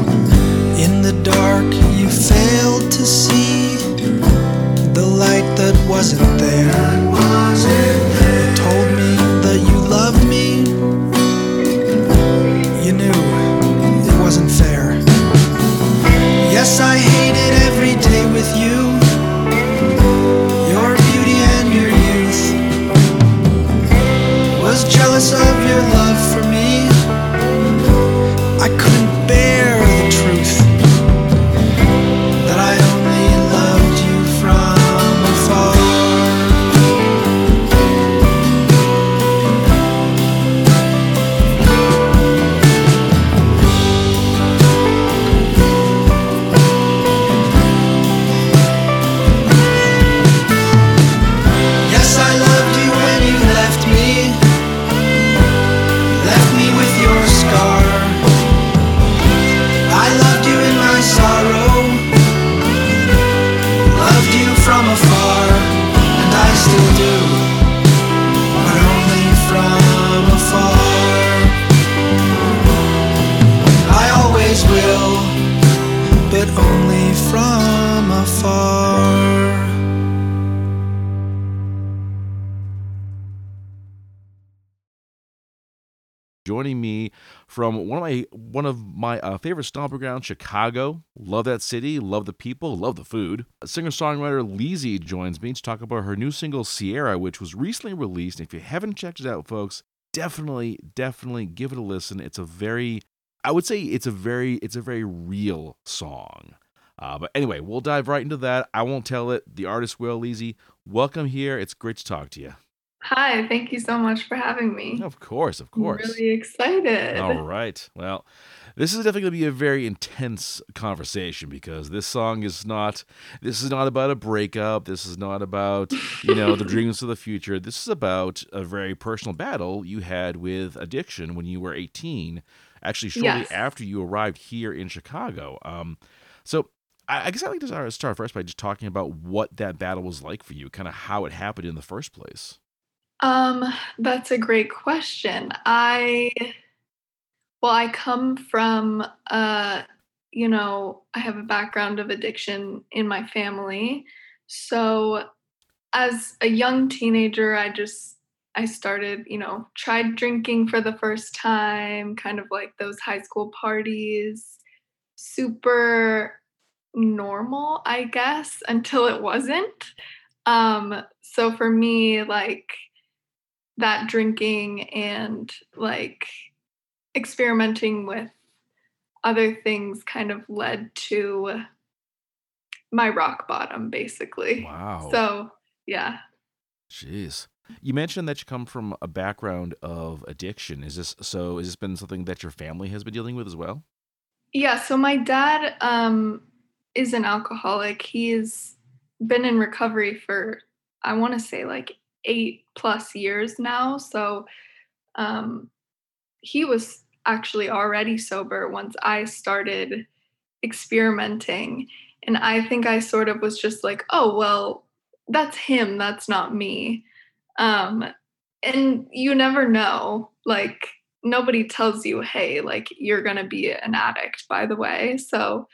S2: In the dark, you failed to see the light that wasn't there.
S1: From one of my one of my uh, favorite stomping grounds, Chicago. Love that city, love the people, love the food. Singer songwriter Leezy joins me to talk about her new single Sierra, which was recently released. if you haven't checked it out, folks, definitely, definitely give it a listen. It's a very, I would say, it's a very, it's a very real song. Uh, but anyway, we'll dive right into that. I won't tell it. The artist will. Leezy, welcome here. It's great to talk to you.
S4: Hi, thank you so much for having me.
S1: Of course, of course.
S4: I'm really excited.
S1: All right. Well, this is definitely going to be a very intense conversation because this song is not this is not about a breakup. This is not about, you know, the dreams of the future. This is about a very personal battle you had with addiction when you were 18, actually shortly yes. after you arrived here in Chicago. Um so I guess I'd like to start first by just talking about what that battle was like for you, kind of how it happened in the first place.
S4: Um, that's a great question. I well, I come from uh, you know, I have a background of addiction in my family. So as a young teenager, I just I started, you know, tried drinking for the first time, kind of like those high school parties. super normal, I guess, until it wasn't. Um, so for me, like that drinking and like experimenting with other things kind of led to my rock bottom, basically.
S1: Wow.
S4: So, yeah.
S1: Jeez. You mentioned that you come from a background of addiction. Is this so? Has this been something that your family has been dealing with as well?
S4: Yeah. So my dad um, is an alcoholic. He's been in recovery for I want to say like eight plus years now. So um, he was actually already sober once I started experimenting. And I think I sort of was just like, oh, well, that's him, that's not me. Um, and you never know. Like, nobody tells you, hey, like, you're going to be an addict, by the way. So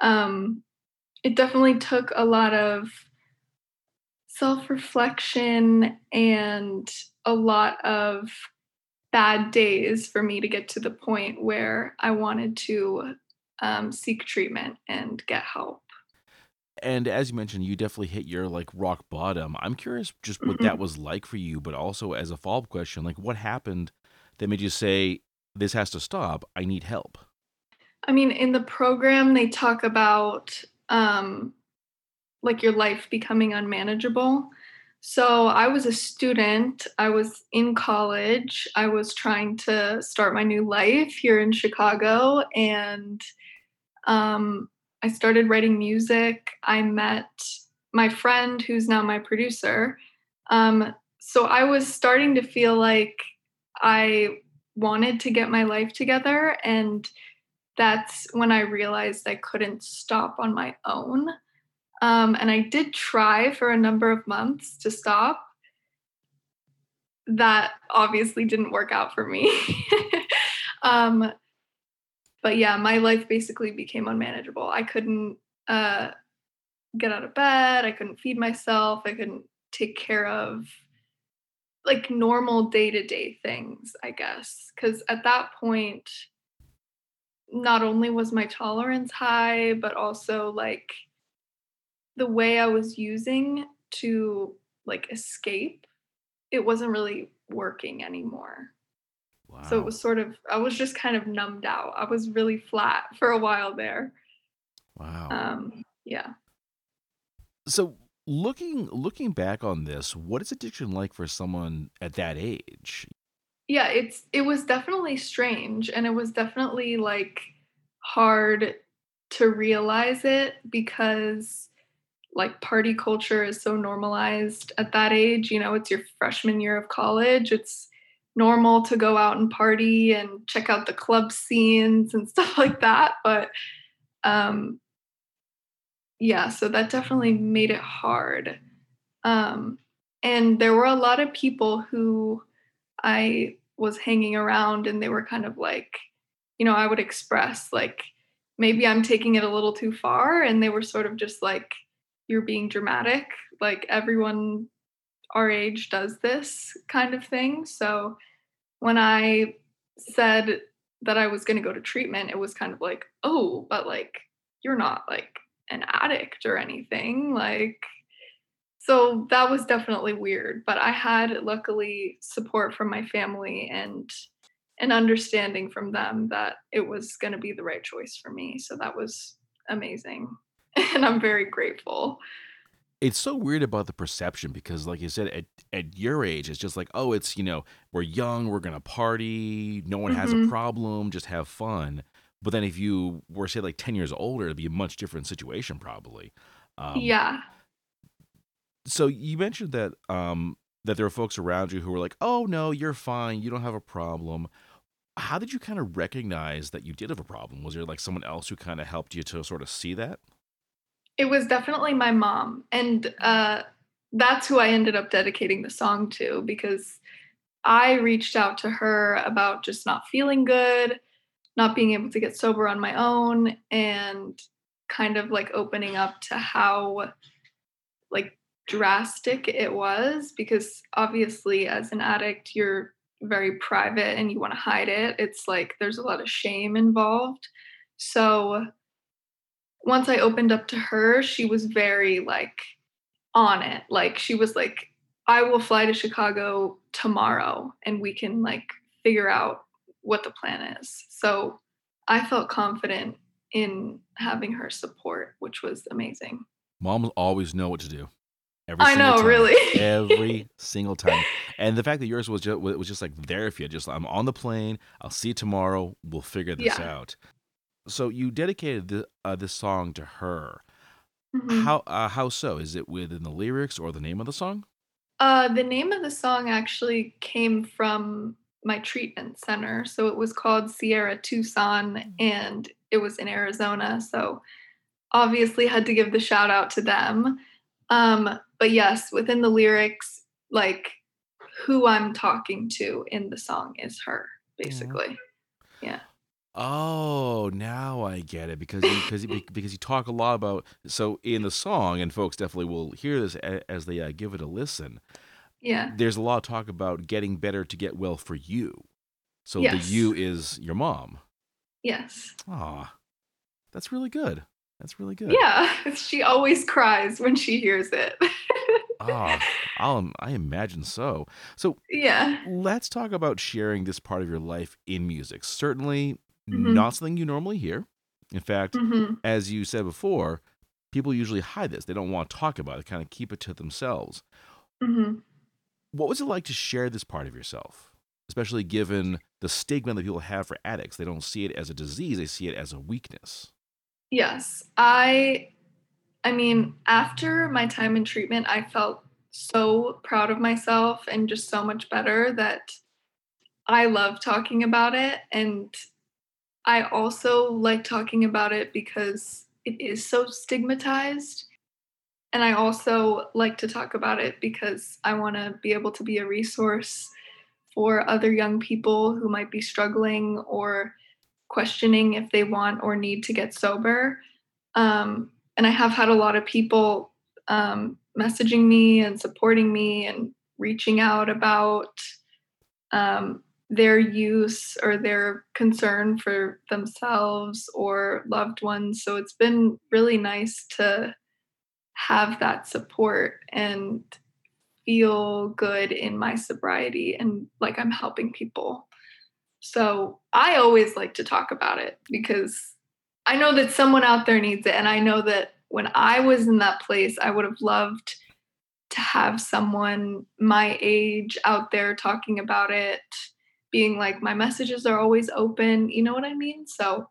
S4: um, it definitely took a lot of self reflection and a lot of bad days for me to get to the point where I wanted to um, seek treatment and get help.
S1: And as you mentioned, you definitely hit your like rock bottom. I'm curious just what that
S4: Mm-hmm.
S1: was like for you, but also as a follow up question, like what happened that made you say, this has to stop? I need help.
S4: I mean, in the program, they talk about um, like your life becoming unmanageable. So I was a student, I was in college, I was trying to start my new life here in Chicago, and um, I started writing music. I met my friend who's now my producer. Um, so I was starting to feel like I wanted to get my life together and that's when I realized I couldn't stop on my own. Um, and I did try for a number of months to stop. That obviously didn't work out for me. um, but yeah, my life basically became unmanageable. I couldn't uh, get out of bed. I couldn't feed myself. I couldn't take care of like normal day to day things, I guess. Because at that point, not only was my tolerance high, but also like the way I was using to like escape, it wasn't really working anymore.
S1: Wow.
S4: So it was sort of, I was just kind of numbed out. I was really flat for a while there.
S1: wow.
S4: Um, yeah.
S1: so looking looking back on this, what is addiction like for someone at that age?
S4: yeah it's it was definitely strange and it was definitely like hard to realize it because like party culture is so normalized at that age you know it's your freshman year of college it's normal to go out and party and check out the club scenes and stuff like that but um yeah so that definitely made it hard um and there were a lot of people who I was hanging around and they were kind of like, you know, I would express like, maybe I'm taking it a little too far. And they were sort of just like, you're being dramatic. Like everyone our age does this kind of thing. So when I said that I was going to go to treatment, it was kind of like, oh, but like, you're not like an addict or anything. Like, so that was definitely weird but i had luckily support from my family and an understanding from them that it was going to be the right choice for me so that was amazing and i'm very grateful
S1: It's so weird about the perception because, like you said, at, at your age, it's just like, oh, it's, you know, we're young, we're going to party, no one has a
S4: Mhm.
S1: problem, just have fun. But then if you were, say, like 10 years older, it'd be a much different situation, probably. Um,
S4: yeah
S1: So you mentioned that um, that there were folks around you who were like, oh, no, you're fine, you don't have a problem. How did you kind of recognize that you did have a problem? Was there like someone else who kind of helped you to sort of see that?
S4: It was definitely my mom. And uh, that's who i ended up dedicating the song to because i reached out to her about just not feeling good not being able to get sober on my own and kind of like opening up to how like drastic it was because obviously as an addict you're very private and you want to hide it. It's like there's a lot of shame involved. So once I opened up to her, she was very like on it. Like she was like, I will fly to Chicago tomorrow and we can like figure out what the plan is. So I felt confident in having her support, which was amazing.
S1: Moms always know what to do. Every
S4: I know,
S1: time.
S4: really.
S1: every single time. And the fact that yours was just was just like there for you. Just I'm on the plane. I'll see you tomorrow. We'll figure this
S4: Yeah.
S1: out. So you dedicated the, uh, this song to her.
S4: Mhm.
S1: How uh, how so? Is it within the lyrics or the name of the song?
S4: Uh, the name of the song actually came from my treatment center. So it was called Sierra Tucson and it was in Arizona. So obviously had to give the shout out to them. Um, but yes, within the lyrics, like who I'm talking to in the song is her, basically.
S1: Oh, now I get it because you, because you, because you talk a lot about so in the song, and folks definitely will hear this as they uh, give it a listen.
S4: Yeah.
S1: There's a lot of talk about getting better to get well for you. So
S4: Yes.
S1: the you is your mom.
S4: Yes.
S1: Ah, that's really good. That's really good.
S4: Yeah. She always cries when she hears it.
S1: Ah, I'll, I imagine so. So
S4: yeah.
S1: let's talk about sharing this part of your life in music. Certainly
S4: Mhm.
S1: not something you normally hear. In fact,
S4: hmm
S1: as you said before, people usually hide this. They don't want to talk about it, kind of keep it to themselves.
S4: hmm
S1: What was it like to share this part of yourself? Especially given the stigma that people have for addicts. They don't see it as a disease, they see it as a weakness.
S4: Yes. I I mean, after my time in treatment, I felt so proud of myself and just so much better that I love talking about it and I also like talking about it because it is so stigmatized. And I also like to talk about it because I want to be able to be a resource for other young people who might be struggling or questioning if they want or need to get sober. Um, and I have had a lot of people um, messaging me and supporting me and reaching out about um, their use or their concern for themselves or loved ones. So it's been really nice to have that support and feel good in my sobriety and like I'm helping people. So I always like to talk about it because I know that someone out there needs it. And I know that when I was in that place, I would have loved to have someone my age out there talking about it, being like, my messages are always open. You know what I mean? So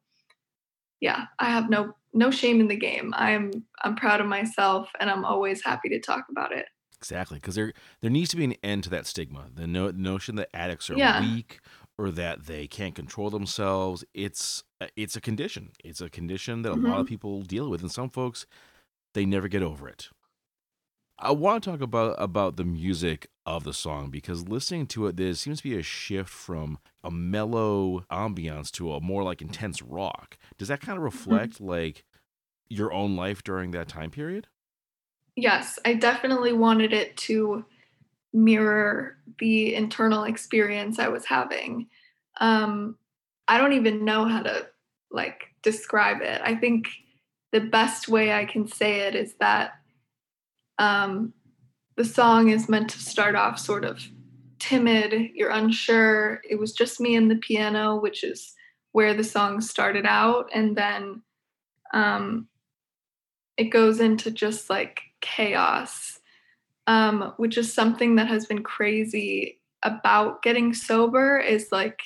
S4: yeah, I have no no shame in the game. I'm I'm proud of myself and I'm always happy to talk about it.
S1: Exactly, because there there needs to be an end to that stigma. The no, notion that addicts are
S4: Yeah.
S1: weak or that they can't control themselves. It's it's a condition. It's a condition that a lot of mm-hmm. people deal with, and some folks they never get over it. I want to talk about about the music of the song because listening to it, there seems to be a shift from a mellow ambiance to a more like intense rock. Does that kind of reflect like your own life during that time period?
S4: Yes, I definitely wanted it to mirror the internal experience I was having. Um, I don't even know how to like describe it. I think the best way I can say it is that um, the song is meant to start off sort of timid, you're unsure. It was just me and the piano, which is where the song started out. And then um, it goes into just like chaos, um, which is something that has been crazy about getting sober. Is like,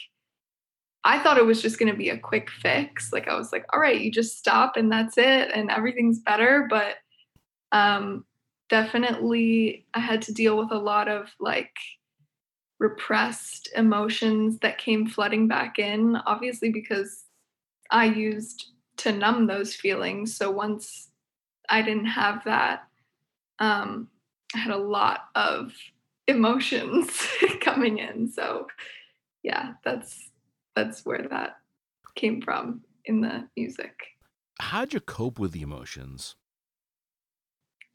S4: I thought it was just going to be a quick fix. Like, I was like, all right, you just stop and that's it, and everything's better. But um, definitely, I had to deal with a lot of like repressed emotions that came flooding back in, obviously, because I used to numb those feelings. So once I didn't have that, um, I had a lot of emotions coming in. So yeah, that's that's where that came from in the music.
S1: How'd you cope with the emotions?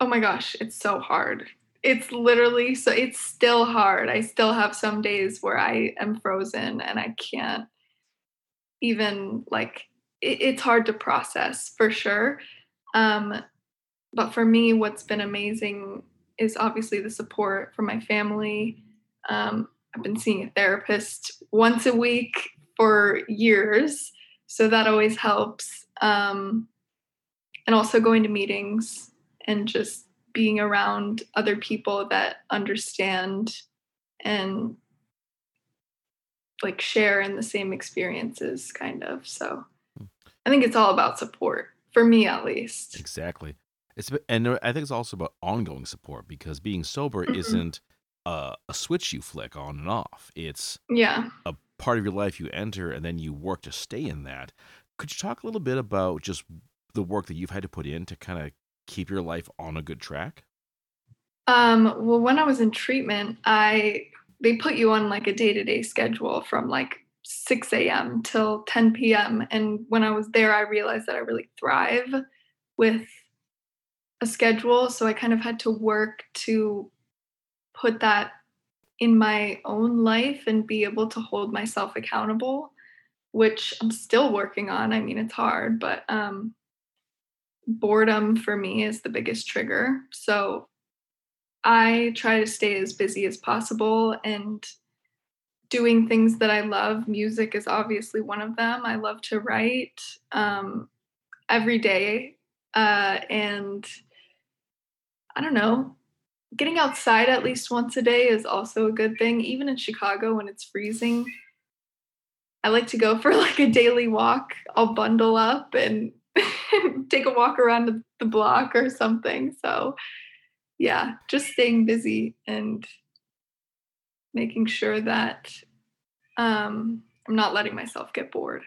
S4: Oh my gosh, it's so hard. It's literally so it's still hard. I still have some days where I am frozen and I can't even like it, it's hard to process for sure. Um, but for me, what's been amazing is obviously the support from my family. Um, I've been seeing a therapist once a week for years, so that always helps. Um, and also going to meetings and just being around other people that understand and like share in the same experiences kind of. So hmm. i think it's all about support for me at least.
S1: Exactly. It's and i think it's also about ongoing support because being sober mm-hmm. isn't a, a switch you flick on and off. It's
S4: yeah.
S1: a part of your life you enter and then you work to stay in that. Could you talk a little bit about just the work that you've had to put in to kind of keep your life on a good track
S4: um, well, when I was in treatment, I they put you on like a day to day schedule from like 6 a.m. till 10 p.m. And when I was there, I realized that I really thrive with a schedule. So I kind of had to work to put that in my own life and be able to hold myself accountable, which I'm still working on. I mean, it's hard, but um, boredom for me is the biggest trigger. So I try to stay as busy as possible and doing things that I love. Music is obviously one of them. I love to write um, every day. Uh, and I don't know, getting outside at least once a day is also a good thing. Even in Chicago when it's freezing, I like to go for like a daily walk. I'll bundle up and take a walk around the block or something. So, yeah, just staying busy and making sure that um, I'm not letting myself get bored.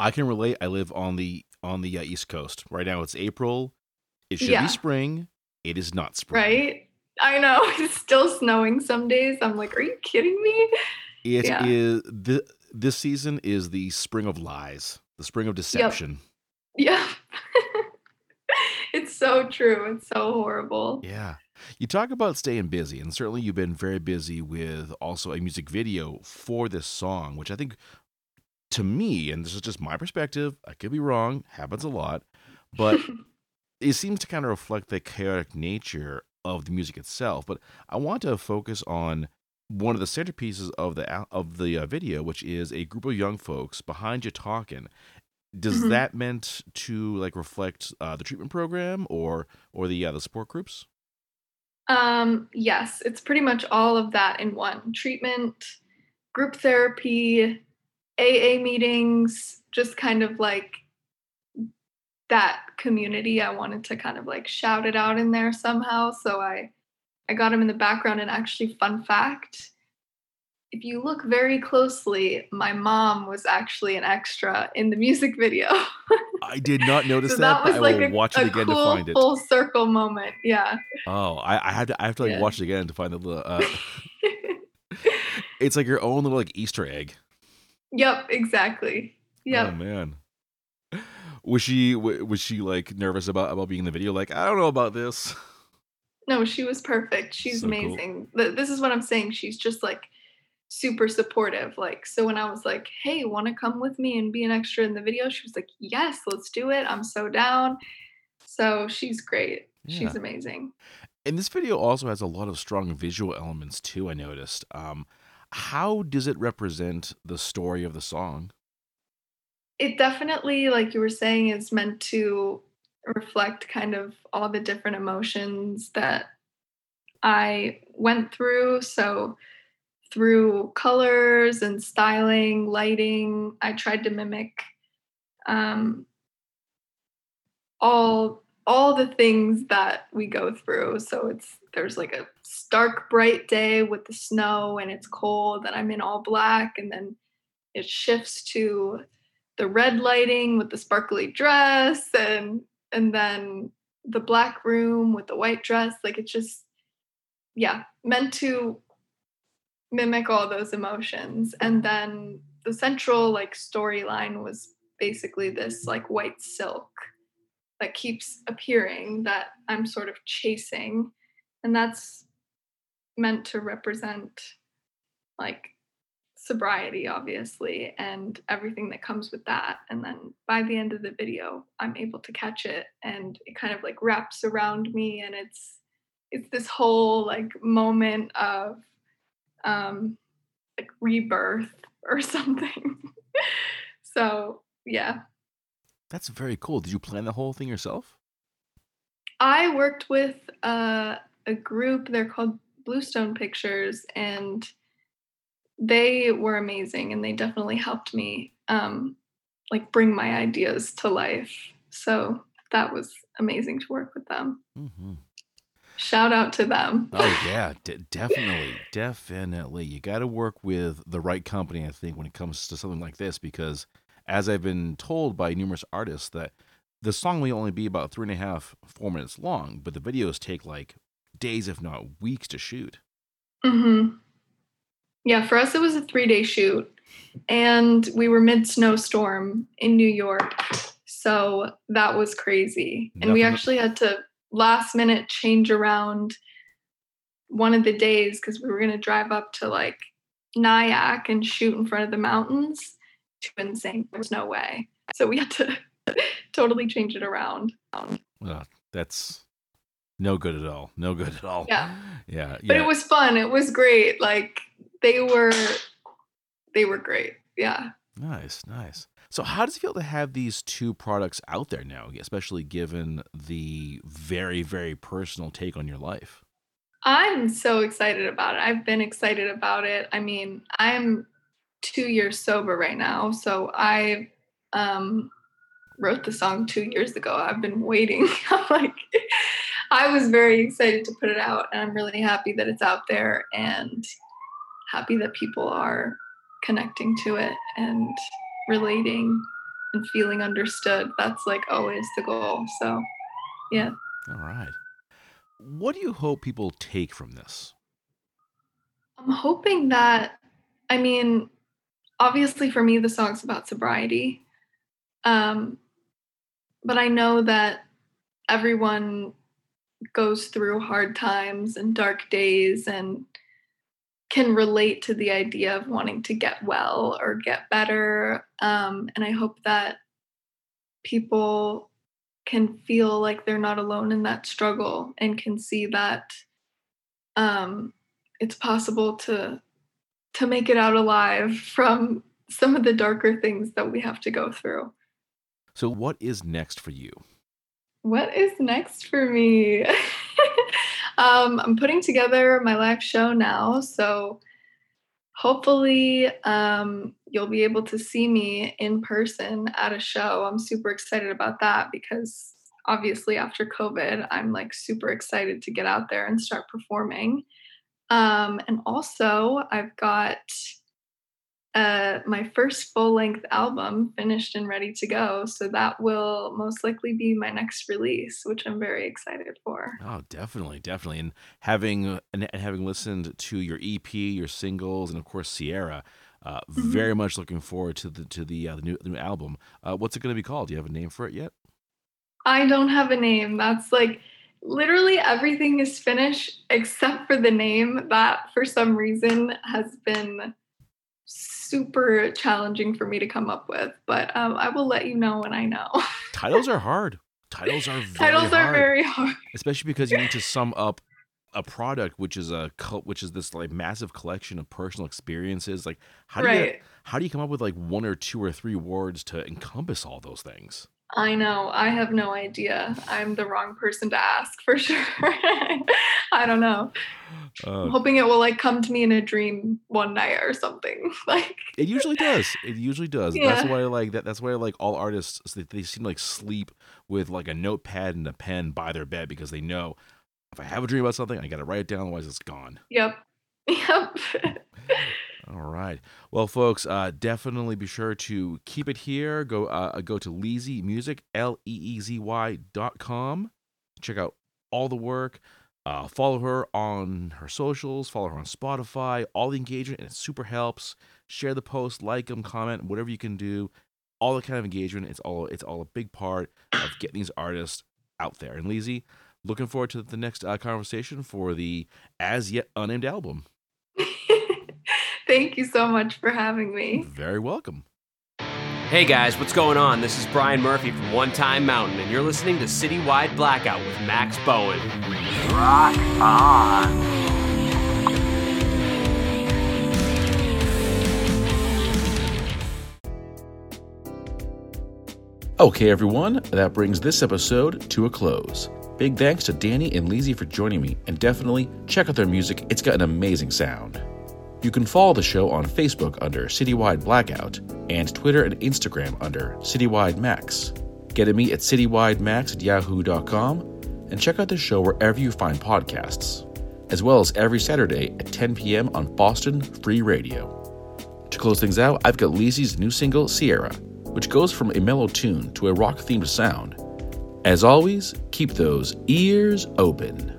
S1: I can relate. I live on the on the uh, East Coast right now. It's April. It should yeah. be spring. It is not spring.
S4: Right. I know it's still snowing some days. I'm like, are you kidding me?
S1: It yeah. is the this season is the spring of lies, the spring of deception.
S4: Yep. Yeah. it's so true. It's so horrible.
S1: Yeah. You talk about staying busy, and certainly you've been very busy with also a music video for this song, which I think to me, and this is just my perspective, I could be wrong, happens a lot, but it seems to kind of reflect the chaotic nature of the music itself. But I want to focus on one of the centerpieces of the of the uh, video, which is a group of young folks behind you talking, does mm-hmm. that meant to like reflect uh, the treatment program or or the uh, the support groups?
S4: Um, yes, it's pretty much all of that in one treatment, group therapy, AA meetings, just kind of like that community. I wanted to kind of like shout it out in there somehow. So I I got him in the background and actually fun fact, if you look very closely, my mom was actually an extra in the music video.
S1: I did not notice so that. that was like I will a, watch it again cool to find it.
S4: Full circle moment. Yeah.
S1: Oh, I, I have to I have to like yeah. watch it again to find the little. Uh, it's like your own little like Easter egg.
S4: Yep. Exactly. Yep.
S1: Oh man. Was she was she like nervous about about being in the video? Like I don't know about this.
S4: No, she was perfect. She's so amazing. Cool. This is what I'm saying. She's just like super supportive. Like, so when I was like, hey, want to come with me and be an extra in the video? She was like, yes, let's do it. I'm so down. So she's great. Yeah. She's amazing.
S1: And this video also has a lot of strong visual elements too, I noticed. Um, how does it represent the story of the song?
S4: It definitely, like you were saying, is meant to reflect kind of all the different emotions that I went through. So through colors and styling, lighting. I tried to mimic um, all all the things that we go through. So it's there's like a stark bright day with the snow and it's cold and I'm in all black and then it shifts to the red lighting with the sparkly dress and and then the black room with the white dress like it's just yeah meant to mimic all those emotions and then the central like storyline was basically this like white silk that keeps appearing that i'm sort of chasing and that's meant to represent like sobriety, obviously, and everything that comes with that. And then by the end of the video, I'm able to catch it and it kind of like wraps around me and it's it's this whole like moment of um like rebirth or something. so yeah.
S1: That's very cool. Did you plan the whole thing yourself?
S4: I worked with uh, a group, they're called Bluestone Pictures, and they were amazing and they definitely helped me um, like bring my ideas to life. So that was amazing to work with them. Mm-hmm. Shout out to them.
S1: oh yeah, d- definitely, definitely. You got to work with the right company, I think, when it comes to something like this, because as I've been told by numerous artists, that the song may only be about three and a half, four minutes long, but the videos take like days, if not weeks, to shoot.
S4: Hmm. Yeah, for us it was a three day shoot, and we were mid snowstorm in New York, so that was crazy. And we actually had to last minute change around one of the days because we were going to drive up to like Nyack and shoot in front of the mountains. Too insane. There was no way. So we had to totally change it around.
S1: Well, that's no good at all. No good at all.
S4: Yeah.
S1: Yeah.
S4: But it was fun. It was great. Like they were they were great. Yeah.
S1: Nice, nice. So how does it feel to have these two products out there now, especially given the very, very personal take on your life?
S4: I'm so excited about it. I've been excited about it. I mean, I'm two years sober right now. So I um, wrote the song two years ago. I've been waiting. I'm like, I was very excited to put it out, and I'm really happy that it's out there and happy that people are connecting to it and relating and feeling understood. That's like always the goal. So, yeah.
S1: All right. What do you hope people take from this?
S4: I'm hoping that, I mean, obviously for me, the song's about sobriety. Um, but I know that everyone goes through hard times and dark days and can relate to the idea of wanting to get well or get better. Um, and I hope that people can feel like they're not alone in that struggle and can see that um, it's possible to to make it out alive from some of the darker things that we have to go through.
S1: So, what is next for you?
S4: What is next for me? um, I'm putting together my live show now. So, hopefully, um, you'll be able to see me in person at a show. I'm super excited about that because obviously, after COVID, I'm like super excited to get out there and start performing. Um, and also, I've got uh, my first full length album finished and ready to go. So that will most likely be my next release, which I'm very excited for.
S1: Oh, definitely, definitely. And having and having listened to your EP, your singles, and of course Sierra, uh, mm-hmm. very much looking forward to the to the, uh, the new the new album. Uh, what's it going to be called? Do you have a name for it yet?
S4: I don't have a name. That's like literally everything is finished except for the name that for some reason has been super challenging for me to come up with, but um, I will let you know when I know.
S1: Titles are hard. Titles are very
S4: titles
S1: hard,
S4: are very hard,
S1: especially because you need to sum up a product which is a which is this like massive collection of personal experiences. Like how do right. you how do you come up with like one or two or three words to encompass all those things?
S4: I know. I have no idea. I'm the wrong person to ask for sure. I don't know. Uh, I'm hoping it will like come to me in a dream one night or something. Like
S1: it usually does. It usually does. Yeah. That's why I like that. That's why I like all artists. They, they seem like sleep with like a notepad and a pen by their bed because they know if I have a dream about something, I got to write it down. Otherwise, it's gone.
S4: Yep. Yep.
S1: All right. Well, folks, uh, definitely be sure to keep it here. Go uh, go to Leezy Music, L E E Z Y dot com. Check out all the work. Uh, follow her on her socials. Follow her on Spotify. All the engagement, and it super helps. Share the post, like them, comment, whatever you can do. All the kind of engagement. It's all it's all a big part of getting these artists out there. And Leezy, looking forward to the next uh, conversation for the as yet unnamed album.
S4: Thank you so much for having me.
S5: Very welcome.
S6: Hey guys, what's going on? This is Brian Murphy from One Time Mountain, and you're listening to Citywide Blackout with Max Bowen.
S7: Rock on.
S5: Okay, everyone, that brings this episode to a close. Big thanks to Danny and Lizzie for joining me, and definitely check out their music, it's got an amazing sound. You can follow the show on Facebook under Citywide Blackout and Twitter and Instagram under Citywide Max. Get at me at citywidemax at yahoo.com and check out the show wherever you find podcasts, as well as every Saturday at 10 p.m. on Boston Free Radio. To close things out, I've got Lizzie's new single, Sierra, which goes from a mellow tune to a rock themed sound. As always, keep those ears open.